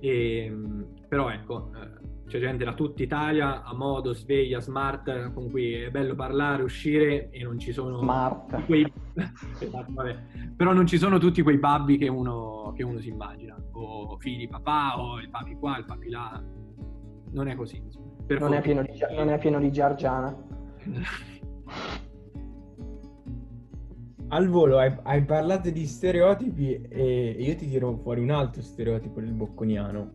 E, ehm, però ecco, eh, c'è gente da tutta Italia a modo, sveglia, smart, con cui è bello parlare, uscire e non ci sono smart. (laughs) quei... (laughs) esatto, però non ci sono tutti quei babbi che uno, che uno si immagina, o figli di papà, o il papi qua, il papi là. Non è così. Non è, pieno di, non è pieno di Giargiana. (laughs) Al volo hai, hai, parlato di stereotipi e io ti tiro fuori un altro stereotipo del bocconiano,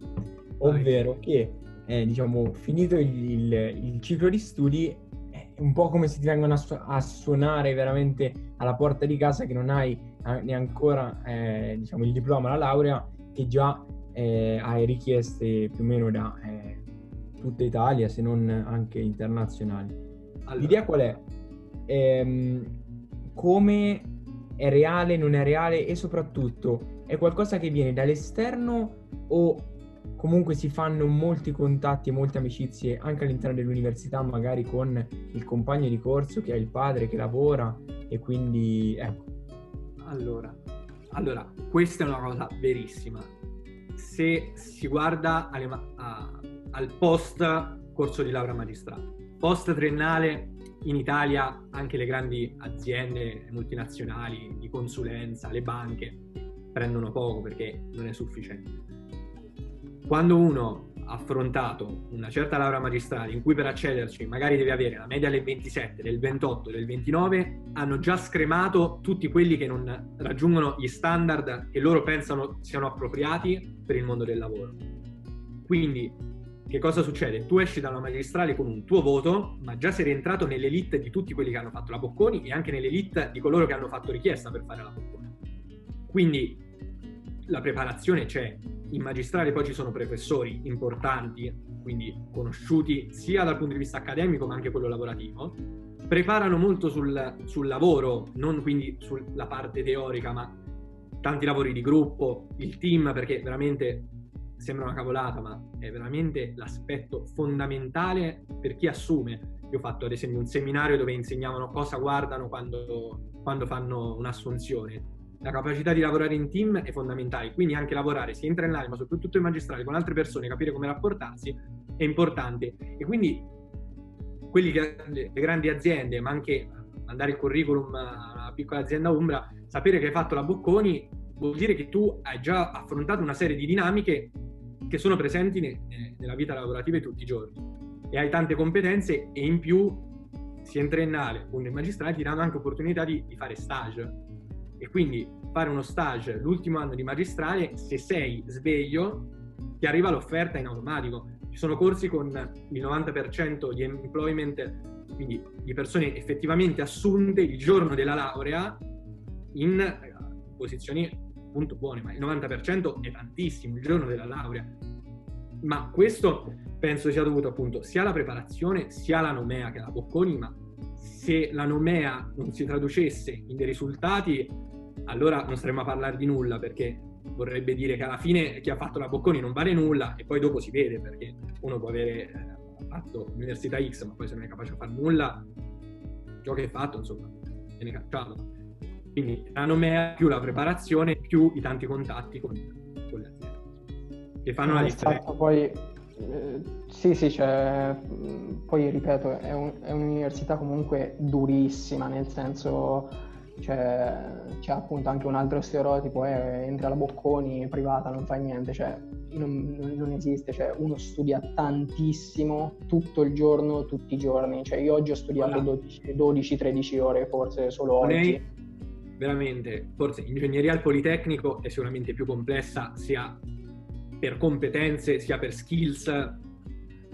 ovvero che eh, diciamo finito il, il, il, ciclo di studi è un po' come se ti vengono a, su- a, suonare veramente alla porta di casa che non hai neanche ancora eh, diciamo, il diploma, la laurea che già eh, hai richieste più o meno da eh, tutta Italia, se non anche internazionali. Allora. L'idea qual è? Ehm, come è reale, non è reale e soprattutto è qualcosa che viene dall'esterno o comunque si fanno molti contatti e molte amicizie anche all'interno dell'università, magari con il compagno di corso che ha il padre che lavora e quindi ecco. Allora, allora questa è una cosa verissima. Se si guarda alle, a, al post corso di laurea magistrale. Post triennale in Italia anche le grandi aziende multinazionali di consulenza, le banche prendono poco perché non è sufficiente. Quando uno ha affrontato una certa laurea magistrale in cui per accederci magari deve avere la media del 27, del 28, del 29, hanno già scremato tutti quelli che non raggiungono gli standard che loro pensano siano appropriati per il mondo del lavoro. Quindi che cosa succede? Tu esci dalla magistrale con un tuo voto, ma già sei rientrato nell'elite di tutti quelli che hanno fatto la Bocconi e anche nell'elite di coloro che hanno fatto richiesta per fare la Bocconi. Quindi la preparazione c'è. In magistrale poi ci sono professori importanti, quindi conosciuti sia dal punto di vista accademico ma anche quello lavorativo. Preparano molto sul, sul lavoro, non quindi sulla parte teorica, ma tanti lavori di gruppo, il team, perché veramente sembra una cavolata, ma è veramente l'aspetto fondamentale per chi assume. Io ho fatto ad esempio un seminario dove insegnavano cosa guardano quando, quando fanno un'assunzione. La capacità di lavorare in team è fondamentale, quindi anche lavorare sia in triennale ma soprattutto in magistrale con altre persone, capire come rapportarsi è importante. E quindi quelli che, le grandi aziende, ma anche mandare il curriculum a una piccola azienda Umbra, sapere che hai fatto la Bocconi vuol dire che tu hai già affrontato una serie di dinamiche che sono presenti ne, nella vita lavorativa di tutti i giorni. E hai tante competenze e in più sia in triennale appunto in magistrale ti danno anche opportunità di, di fare stage. E quindi fare uno stage l'ultimo anno di magistrale se sei sveglio ti arriva l'offerta in automatico. Ci sono corsi con il 90% di employment quindi di persone effettivamente assunte il giorno della laurea in eh, posizioni appunto buone, ma il 90% è tantissimo il giorno della laurea. Ma questo penso sia dovuto appunto sia alla preparazione sia alla nomea che alla Bocconi, ma se la nomea non si traducesse in dei risultati, allora non staremmo a parlare di nulla, perché vorrebbe dire che alla fine chi ha fatto la Bocconi non vale nulla e poi dopo si vede, perché uno può avere eh, fatto l'università X, ma poi se non è capace di fare nulla, ciò che è fatto, insomma, viene cacciato. Quindi la nomea più la preparazione più i tanti contatti con, con le aziende che fanno la differenza. Poi, eh, sì, sì, cioè, poi ripeto, è, un, è, un'università comunque durissima, nel senso cioè, c'è appunto anche un altro stereotipo, eh, entra la Bocconi privata, non fa niente, cioè non, non, esiste, cioè uno studia tantissimo tutto il giorno, tutti i giorni, cioè io oggi ho studiato 12-13 ore forse solo oggi veramente, forse ingegneria al Politecnico è sicuramente più complessa sia per competenze sia per skills,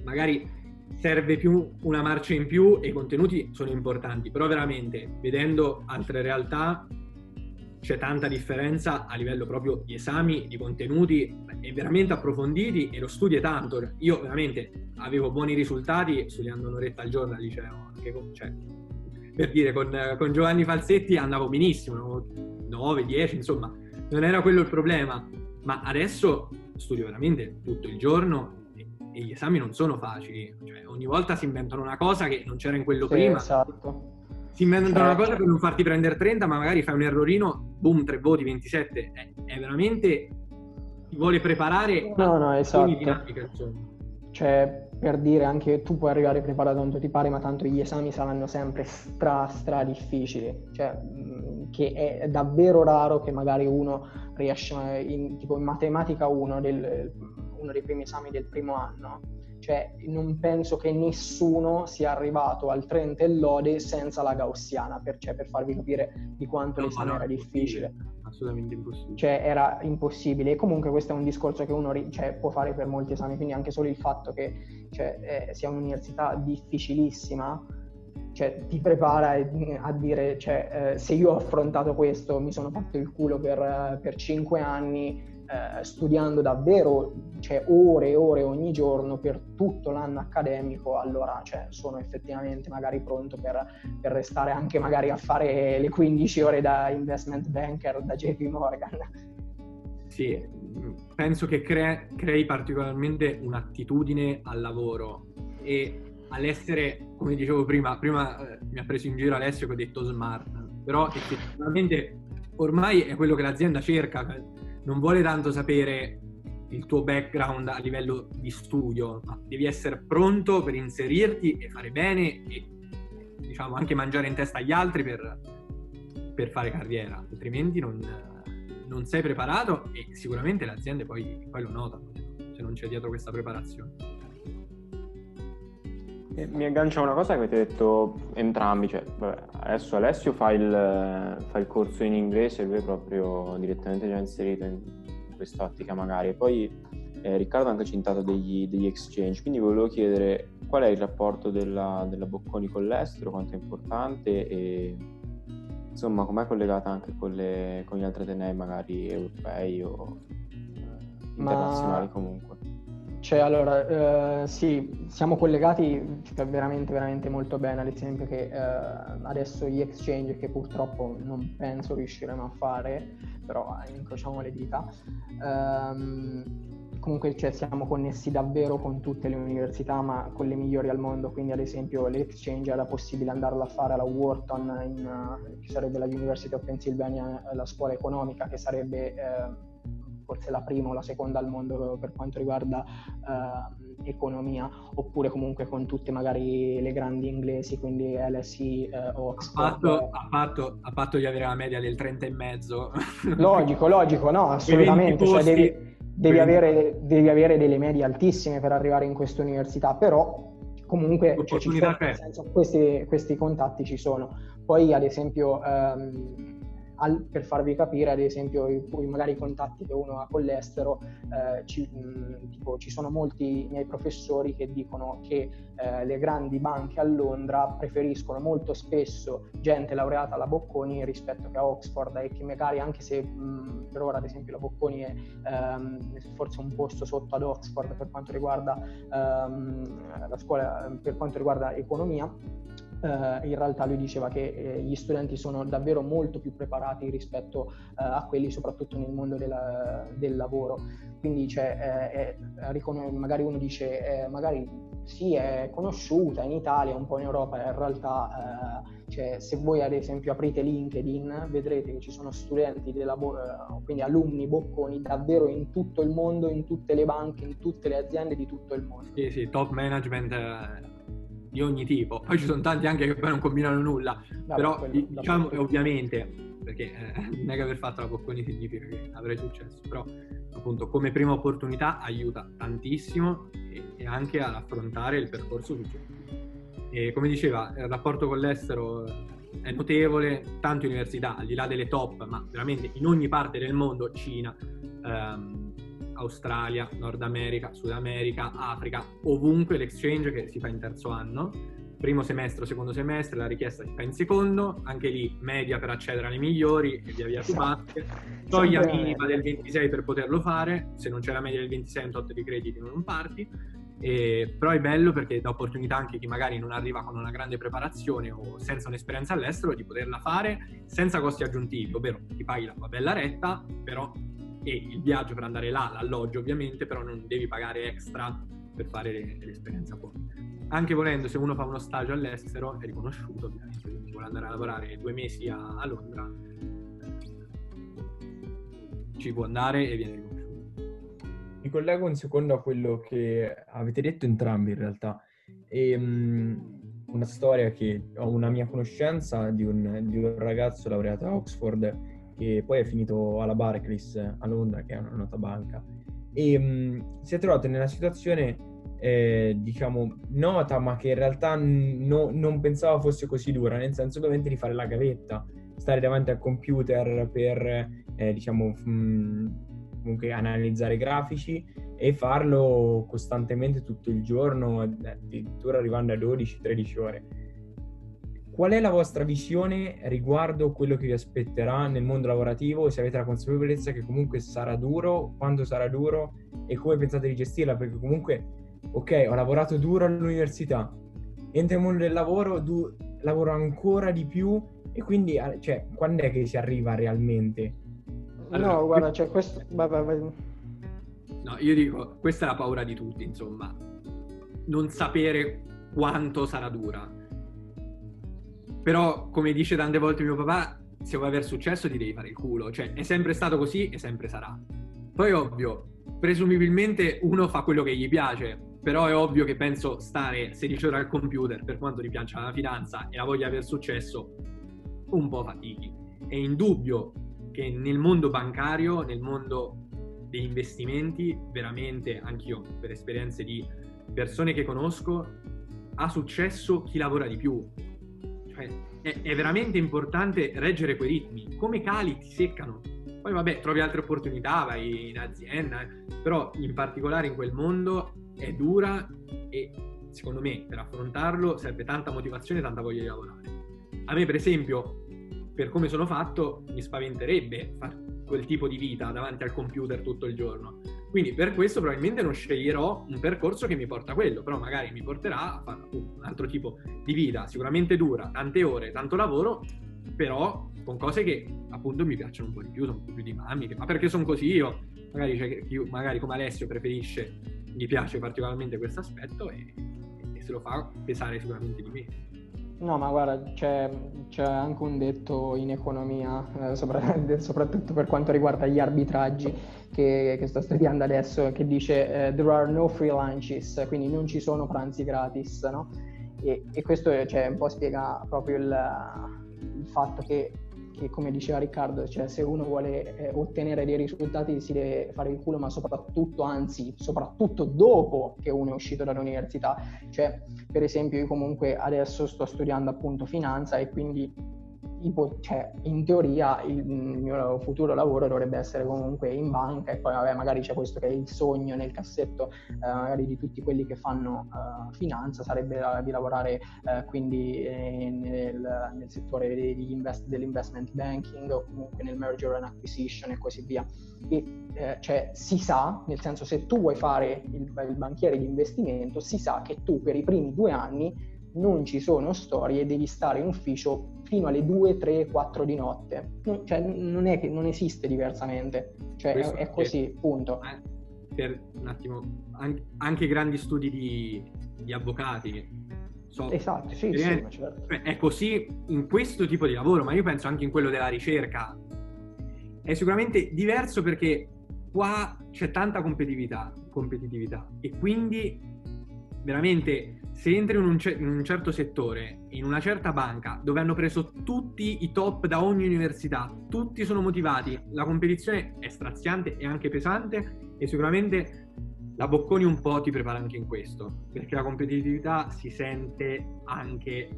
magari serve più una marcia in più e i contenuti sono importanti, però veramente vedendo altre realtà c'è tanta differenza a livello proprio di esami, di contenuti e veramente approfonditi e lo studio è tanto. Io veramente avevo buoni risultati studiando un'oretta al giorno al liceo, cioè, per dire, con, con Giovanni Falsetti andavo benissimo, 9, 10, insomma, non era quello il problema, ma adesso studio veramente tutto il giorno e, e gli esami non sono facili, cioè, ogni volta si inventano una cosa che non c'era in quello sì, prima. Esatto. Si inventano certo. una cosa per non farti prendere 30, ma magari fai un errorino, boom, 3 voti, 27. È, è veramente ti vuole preparare no, no, esatto. dinamica, insomma. Cioè, per dire anche tu puoi arrivare preparato quanto ti pare, ma tanto gli esami saranno sempre stra stra difficili. Cioè, mm, che è davvero raro che magari uno riesce, in, tipo in matematica 1, del, uno dei primi esami del primo anno, cioè non penso che nessuno sia arrivato al 30 e lode senza la gaussiana, per, cioè, per farvi capire di quanto no, l'esame no, era difficile. Assolutamente impossibile. Cioè era impossibile e comunque questo è un discorso che uno cioè, può fare per molti esami, quindi anche solo il fatto che cioè, eh, sia un'università difficilissima, cioè, ti prepara a dire cioè, eh, se io ho affrontato questo, mi sono fatto il culo per, per 5 anni, eh, studiando davvero cioè, ore e ore ogni giorno per tutto l'anno accademico, allora cioè, sono effettivamente magari pronto per, per, restare anche magari a fare le 15 ore da investment banker da JP Morgan. Sì, penso che cre- crei particolarmente un'attitudine al lavoro e all'essere, come dicevo prima, prima eh, mi ha preso in giro Alessio che ho detto smart, però effettivamente ormai è quello che l'azienda cerca, non vuole tanto sapere il tuo background a livello di studio, ma devi essere pronto per inserirti e fare bene e diciamo anche mangiare in testa agli altri per, per fare carriera, altrimenti non, non, sei preparato e sicuramente le aziende poi, poi lo notano se non c'è dietro questa preparazione. Mi aggancia una cosa che avete detto entrambi, cioè, vabbè, adesso Alessio fa il, fa il, corso in inglese, lui è proprio direttamente già inserito in quest'ottica magari, e poi eh, Riccardo ha anche citato degli, degli, exchange, quindi volevo chiedere qual è il rapporto della, della Bocconi con l'estero, quanto è importante e insomma, com'è collegata anche con, le, con gli altri atenei, magari europei o eh, internazionali Ma- comunque? Cioè, allora, eh, sì, siamo collegati cioè, veramente, veramente molto bene, ad esempio che eh, adesso gli exchange che purtroppo non penso riusciremo a fare, però incrociamo le dita, ehm, comunque cioè, siamo connessi davvero con tutte le università, ma con le migliori al mondo, quindi ad esempio l'exchange ha la possibilità di andarlo a fare alla Wharton, in, eh, che sarebbe la University of Pennsylvania, eh, la scuola economica, che sarebbe... eh, forse la prima o la seconda al mondo per quanto riguarda eh, economia, oppure comunque con tutte magari le grandi inglesi, quindi LSE, eh, A Oxford. patto, a, patto, a patto di avere la media del 30 e mezzo. (laughs) Logico, logico, no, assolutamente. Cioè, devi, devi avere, devi avere delle medie altissime per arrivare in queste università, però comunque cioè, sono, senso, questi, questi contatti ci sono. Poi, ad esempio, ehm, al- per farvi capire, ad esempio, i, magari i contatti che uno ha con l'estero, eh, ci, mh, tipo, ci sono molti miei professori che dicono che eh, le grandi banche a Londra preferiscono molto spesso gente laureata alla Bocconi rispetto che a Oxford e che magari anche se mh, per ora ad esempio la Bocconi è ehm, forse un posto sotto ad Oxford per quanto riguarda ehm, la scuola per quanto riguarda economia eh, in realtà lui diceva che eh, gli studenti sono davvero molto più preparati rispetto eh, a quelli soprattutto nel mondo della- del lavoro. Quindi cioè, eh, è- riconos- magari uno dice eh, magari sì è conosciuta in Italia un po' in Europa in realtà eh, cioè, se voi ad esempio aprite LinkedIn vedrete che ci sono studenti della bo- eh, quindi alunni bocconi davvero in tutto il mondo in tutte le banche in tutte le aziende di tutto il mondo. Sì, sì, top management eh, di ogni tipo. Poi ci sono tanti anche che poi non combinano nulla. Vabbè, Però quello- di- diciamo, dappertutto. ovviamente, perché eh, non è che aver fatto la Bocconi significa che avrei successo, però appunto come prima opportunità aiuta tantissimo e, e anche ad affrontare il percorso successivo. E come diceva, il rapporto con l'estero è notevole, tante università, al di là delle top, ma veramente in ogni parte del mondo, Cina, ehm, Australia, Nord America, Sud America, Africa, ovunque l'exchange che si fa in terzo anno, primo semestre secondo semestre, la richiesta si fa in secondo, anche lì media per accedere alle migliori e via via Esatto. basket, soglia minima del 26 per poterlo fare, se non c'è la media del 26 un tot di crediti non parti, e- però è bello perché dà opportunità anche a chi magari non arriva con una grande preparazione o senza un'esperienza all'estero di poterla fare senza costi aggiuntivi, ovvero ti paghi la bella retta, però e il viaggio per andare là, l'alloggio ovviamente, però non devi pagare extra per fare le- l'esperienza fuori. Anche volendo, se uno fa uno stage all'estero, è riconosciuto ovviamente, quindi vuole andare a lavorare due mesi a, a Londra, ci può andare e viene riconosciuto. Mi collego un secondo a quello che avete detto entrambi in realtà. E, mh, una storia che ho una mia conoscenza di un, di un ragazzo laureato a Oxford che poi è finito alla Barclays a Londra, che è una nota banca, e mh, si è trovato nella situazione, eh, diciamo, nota, ma che in realtà no- non pensava fosse così dura, nel senso ovviamente di fare la gavetta, stare davanti al computer per, eh, diciamo, mh, comunque analizzare grafici e farlo costantemente tutto il giorno, addirittura arrivando a 12-13 ore. Qual è la vostra visione riguardo quello che vi aspetterà nel mondo lavorativo? Se avete la consapevolezza che comunque sarà duro, quando sarà duro e come pensate di gestirla? Perché comunque, ok, ho lavorato duro all'università, entro nel mondo del lavoro, du- lavoro ancora di più e quindi, eh, cioè, quando è che si arriva realmente? Allora, no, guarda, cioè questo... vai, vai, vai. No, io dico, questa è la paura di tutti, insomma, non sapere quanto sarà dura. Però, come dice tante volte mio papà, se vuoi aver successo ti devi fare il culo, cioè è sempre stato così e sempre sarà. Poi ovvio, presumibilmente uno fa quello che gli piace, però è ovvio che penso stare 16 ore al computer, per quanto ti piaccia la finanza e la voglia di aver successo, un po' fatichi. È indubbio che nel mondo bancario, nel mondo degli investimenti, veramente anch'io per esperienze di persone che conosco, ha successo chi lavora di più. È, è veramente importante reggere quei ritmi. Come cali ti seccano. Poi vabbè, trovi altre opportunità, vai in azienda, eh. però in particolare in quel mondo è dura e secondo me per affrontarlo serve tanta motivazione e tanta voglia di lavorare. A me per esempio per come sono fatto mi spaventerebbe fare quel tipo di vita davanti al computer tutto il giorno. Quindi per questo probabilmente non sceglierò un percorso che mi porta a quello, però magari mi porterà a fare un altro tipo di vita, sicuramente dura, tante ore, tanto lavoro, però con cose che appunto mi piacciono un po' di più, sono un po' più dinamiche, ma perché sono così io, magari, cioè, io, magari come Alessio preferisce, mi piace particolarmente questo aspetto e, e se lo fa pesare sicuramente di me. No, ma guarda, c'è, c'è, anche un detto in economia, eh, (laughs) soprattutto per quanto riguarda gli arbitraggi che, che sto studiando adesso, che dice eh, there are no free lunches, quindi non ci sono pranzi gratis, no? E, e questo cioè, un po' spiega proprio il, il fatto che che come diceva Riccardo, cioè se uno vuole eh, ottenere dei risultati si deve fare il culo, ma soprattutto, anzi, soprattutto dopo che uno è uscito dall'università. Cioè, per esempio, io comunque adesso sto studiando appunto finanza e quindi cioè, in teoria il mio futuro lavoro dovrebbe essere comunque in banca e poi vabbè, magari c'è questo che è il sogno nel cassetto eh, magari di tutti quelli che fanno uh, finanza, sarebbe uh, di lavorare uh, quindi eh, nel, nel, settore invest- dell'investment banking o comunque nel merger and acquisition e così via. E, eh, cioè si sa, nel senso se tu vuoi fare il, il banchiere di investimento, si sa che tu per i primi due anni non ci sono storie, devi stare in ufficio fino alle 2, 3, 4 di notte. Non, cioè, non, è che, non esiste diversamente, cioè, è, è, così, punto. Per un attimo, anche, anche grandi studi di, di avvocati. So, esatto, sì, sì, è, certo. è così in questo tipo di lavoro, ma io penso anche in quello della ricerca. È sicuramente diverso perché qua c'è tanta competitività, competitività e quindi veramente se entri in un, in un, certo settore, in una certa banca, dove hanno preso tutti i top da ogni università, tutti sono motivati, la competizione è straziante e anche pesante e sicuramente la Bocconi un po' ti prepara anche in questo, perché la competitività si sente anche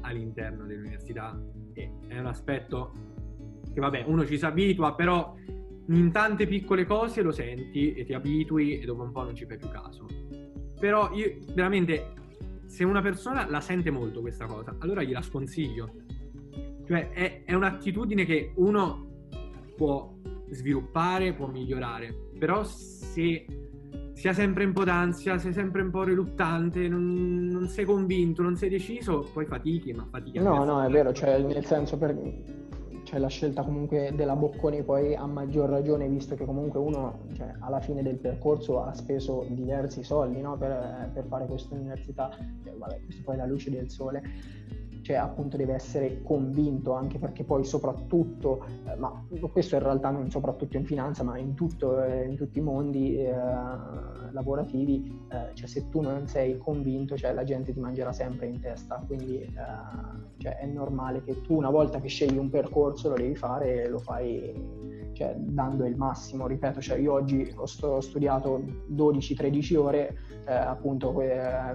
all'interno dell'università e è un aspetto che vabbè, uno ci si abitua, però in tante piccole cose lo senti e ti abitui e dopo un po' non ci fai più caso. Però io veramente se una persona la sente molto questa cosa, allora gliela sconsiglio. Cioè è, è un'attitudine che uno può sviluppare, può migliorare, però se si ha sempre un po' d'ansia, sei sempre un po' riluttante, non, non sei convinto, non sei deciso, poi fatichi, ma fatichi. No, no, è vero, cioè nel senso per cioè la scelta comunque della Bocconi poi a maggior ragione visto che comunque uno cioè, alla fine del percorso ha speso diversi soldi no? per, per, fare questa università, cioè, vabbè, questo poi è la luce del sole cioè appunto deve essere convinto anche perché poi soprattutto, eh, ma questo in realtà non soprattutto in finanza ma in, tutto, eh, in tutti i mondi eh, lavorativi, eh, cioè se tu non sei convinto cioè la gente ti mangerà sempre in testa, quindi eh, cioè, è normale che tu una volta che scegli un percorso lo devi fare e lo fai cioè, dando il massimo, ripeto, cioè, io oggi ho, st- ho studiato 12-13 ore eh, appunto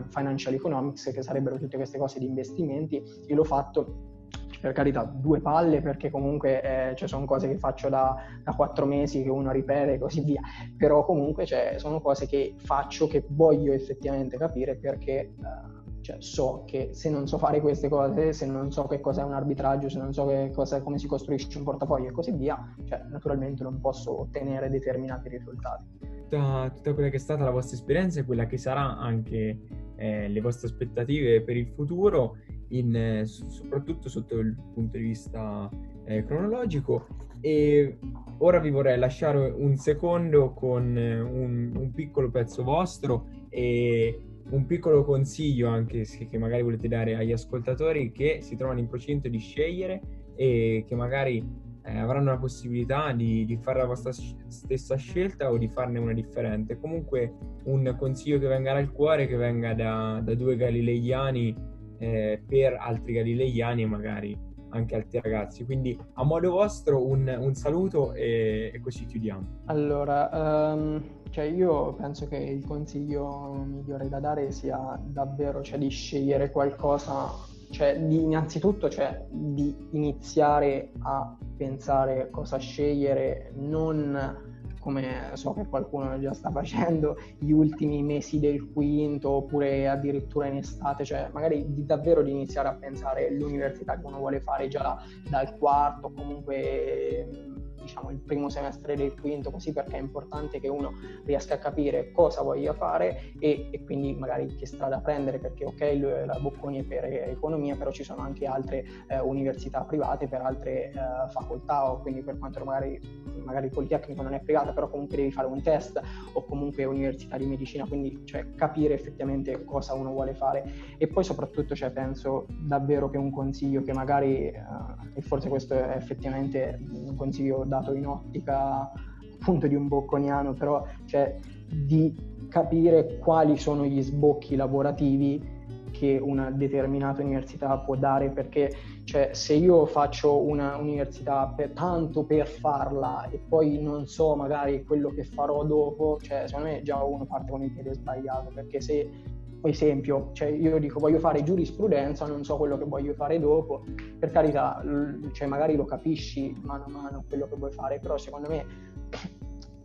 financial economics, che sarebbero tutte queste cose di investimenti, io l'ho fatto per carità due palle perché comunque eh, cioè, sono cose che faccio da, da, quattro mesi che uno ripete e così via, però comunque cioè, sono cose che faccio, che voglio effettivamente capire perché... Eh, cioè, so che se non so fare queste cose, se non so che cos'è un arbitraggio, se non so cosa, come si costruisce un portafoglio e così via, cioè, naturalmente non posso ottenere determinati risultati. Tutta, tutta, quella che è stata la vostra esperienza e quella che sarà anche eh, le vostre aspettative per il futuro, in, eh, soprattutto sotto il punto di vista eh, cronologico. E ora vi vorrei lasciare un secondo con eh, un, un piccolo pezzo vostro e un piccolo consiglio anche che magari volete dare agli ascoltatori che si trovano in procinto di scegliere e che magari eh, avranno la possibilità di, di, fare la vostra stessa scelta o di farne una differente. Comunque un consiglio che venga dal cuore, che venga da, da due galileiani eh, per altri galileiani e magari anche altri ragazzi. Quindi a modo vostro un, un saluto e, e, così chiudiamo. Allora, um, cioè io penso che il consiglio migliore da dare sia davvero cioè, di scegliere qualcosa, cioè di, innanzitutto cioè, di iniziare a pensare cosa scegliere, non come so che qualcuno già sta facendo, gli ultimi mesi del quinto oppure addirittura in estate, cioè magari di davvero di iniziare a pensare all'università che uno vuole fare già dal quarto, comunque diciamo, il primo semestre del quinto, così perché è importante che uno riesca a capire cosa voglia fare e, e quindi magari che strada prendere, perché ok, la Bocconi è per economia, però ci sono anche altre eh, università private per altre eh, facoltà, o quindi per quanto magari, magari il Politecnico non è privata, però comunque devi fare un test, o comunque università di medicina, quindi cioè, capire effettivamente cosa uno vuole fare. E poi soprattutto cioè, penso davvero che un consiglio che magari, eh, e forse questo è effettivamente un consiglio dato in ottica appunto di un bocconiano, però cioè, di capire quali sono gli sbocchi lavorativi che una determinata università può dare perché cioè, se io faccio una università per, tanto per farla e poi non so magari quello che farò dopo, cioè, secondo me già uno parte con il piede sbagliato perché se esempio, cioè io dico voglio fare giurisprudenza, non so quello che voglio fare dopo, per carità, cioè magari lo capisci mano a mano quello che vuoi fare, però secondo me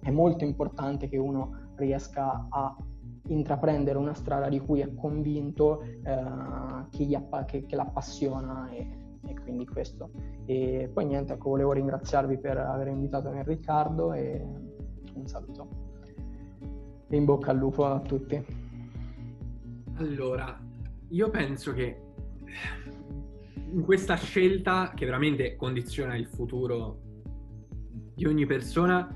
è molto importante che uno riesca a intraprendere una strada di cui è convinto, eh, che, appa- che, che, l'appassiona e, e, quindi questo. E poi niente, ecco, volevo ringraziarvi per aver invitato me Riccardo e un saluto. E in bocca al lupo a tutti. Allora, io penso che in questa scelta che veramente condiziona il futuro di ogni persona,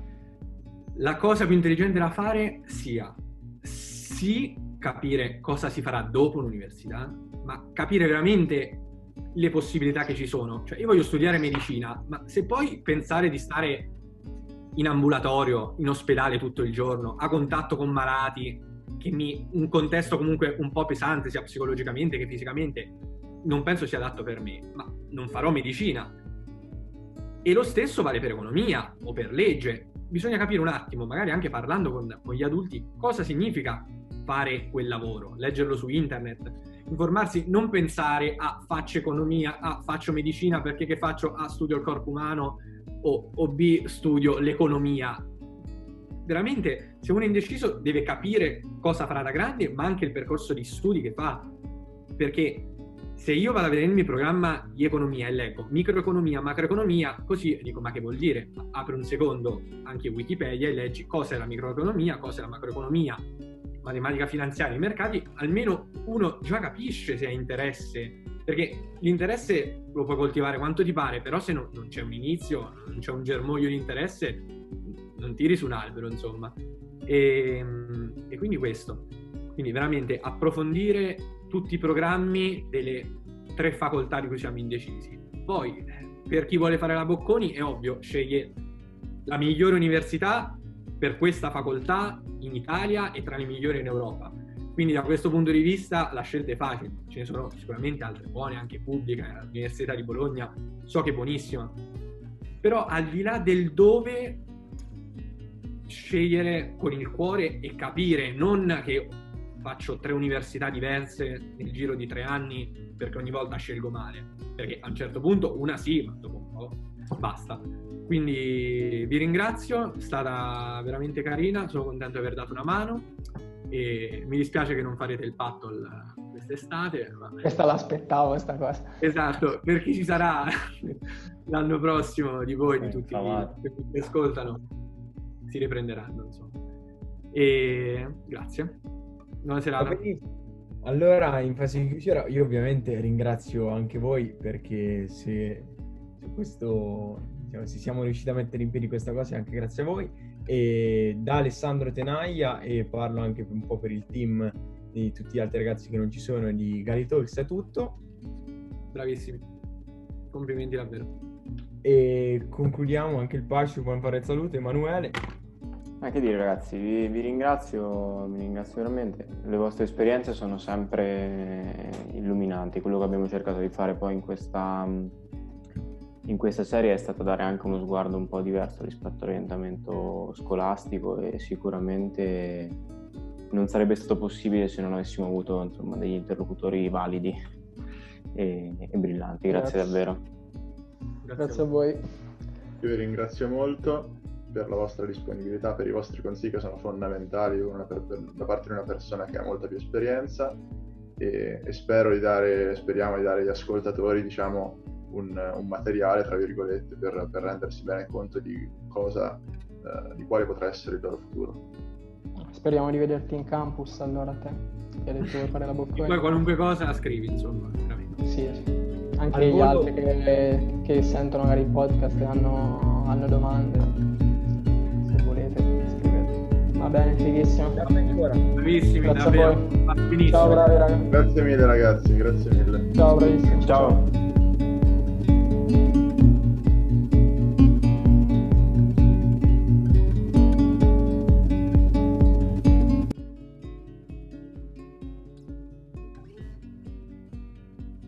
la cosa più intelligente da fare sia sì capire cosa si farà dopo l'università, ma capire veramente le possibilità che ci sono. Cioè, io voglio studiare medicina, ma se poi pensare di stare in ambulatorio, in ospedale tutto il giorno, a contatto con malati, che mi, un contesto comunque un po' pesante, sia psicologicamente che fisicamente, non penso sia adatto per me, ma non farò medicina. E lo stesso vale per economia o per legge. Bisogna capire un attimo, magari anche parlando con, con gli adulti, cosa significa fare quel lavoro, leggerlo su internet, informarsi, non pensare a faccio economia, a faccio medicina perché che faccio A studio il corpo umano o, o B studio l'economia veramente se uno è indeciso deve capire cosa farà da grande, ma anche il percorso di studi che fa. Perché se io vado a vedere il mio programma di economia e leggo microeconomia, macroeconomia, così dico ma che vuol dire? Apri un secondo anche Wikipedia e leggi cosa è la microeconomia, cosa è la macroeconomia, matematica finanziaria, i mercati, almeno uno già capisce se ha interesse, perché l'interesse lo puoi coltivare quanto ti pare, però se no, non c'è un inizio, non c'è un germoglio di interesse, non tiri su un albero, insomma. E, e quindi questo. Quindi veramente approfondire tutti i programmi delle tre facoltà di cui siamo indecisi. Poi, per chi vuole fare la Bocconi, è ovvio, sceglie la migliore università per questa facoltà in Italia e tra le migliori in Europa. Quindi da questo punto di vista la scelta è facile, ce ne sono sicuramente altre buone, anche pubbliche, l'Università di Bologna so che è buonissima, però al di là del dove scegliere con il cuore e capire, non che faccio tre università diverse nel giro di tre anni perché ogni volta scelgo male, perché a un certo punto una sì, ma dopo un po' basta. Quindi vi ringrazio, è stata veramente carina, sono contento di aver dato una mano e mi dispiace che non farete il paddle quest'estate. Questa l'aspettavo, questa cosa. Esatto, per chi ci sarà (laughs) l'anno prossimo di voi, di tutti quelli che ascoltano si riprenderanno, insomma. E grazie. Buona serata. Allora, in fase di chiusura, io ovviamente ringrazio anche voi perché se, se questo, diciamo, se siamo riusciti a mettere in piedi questa cosa è anche grazie a voi. E da Alessandro Tenaia, e parlo anche un po' per il team di tutti gli altri ragazzi che non ci sono, di Galitalks, è tutto. Bravissimi. Complimenti davvero. E concludiamo anche il Pascio con fare salute, Emanuele. Ma che dire ragazzi, vi, vi, ringrazio, vi ringrazio veramente. Le vostre esperienze sono sempre illuminanti. Quello che abbiamo cercato di fare poi in questa, in questa serie è stato dare anche uno sguardo un po' diverso rispetto all'orientamento scolastico e sicuramente non sarebbe stato possibile se non avessimo avuto insomma, degli interlocutori validi e, e brillanti. Grazie, Grazie davvero. Grazie, Grazie a voi. Io vi ringrazio molto per la vostra disponibilità, per i vostri consigli che sono fondamentali per, per, da parte di una persona che ha molta più esperienza e, e spero di dare, speriamo di dare agli ascoltatori diciamo, un, un, materiale, tra virgolette, per, per, rendersi bene conto di cosa, eh, di quale potrà essere il loro futuro. Speriamo di vederti in campus allora a te, che hai detto vuoi fare la boccone. Poi qualunque cosa scrivi, insomma, veramente. Sì, sì. Anche Al gli volo... altri che, che, sentono magari il podcast e hanno, hanno domande. Va bene, fighissimo. Bravissimi, grazie davvero. Ciao, bravi ragazzi. Grazie mille ragazzi, grazie mille. Ciao, bravissimi. Ciao.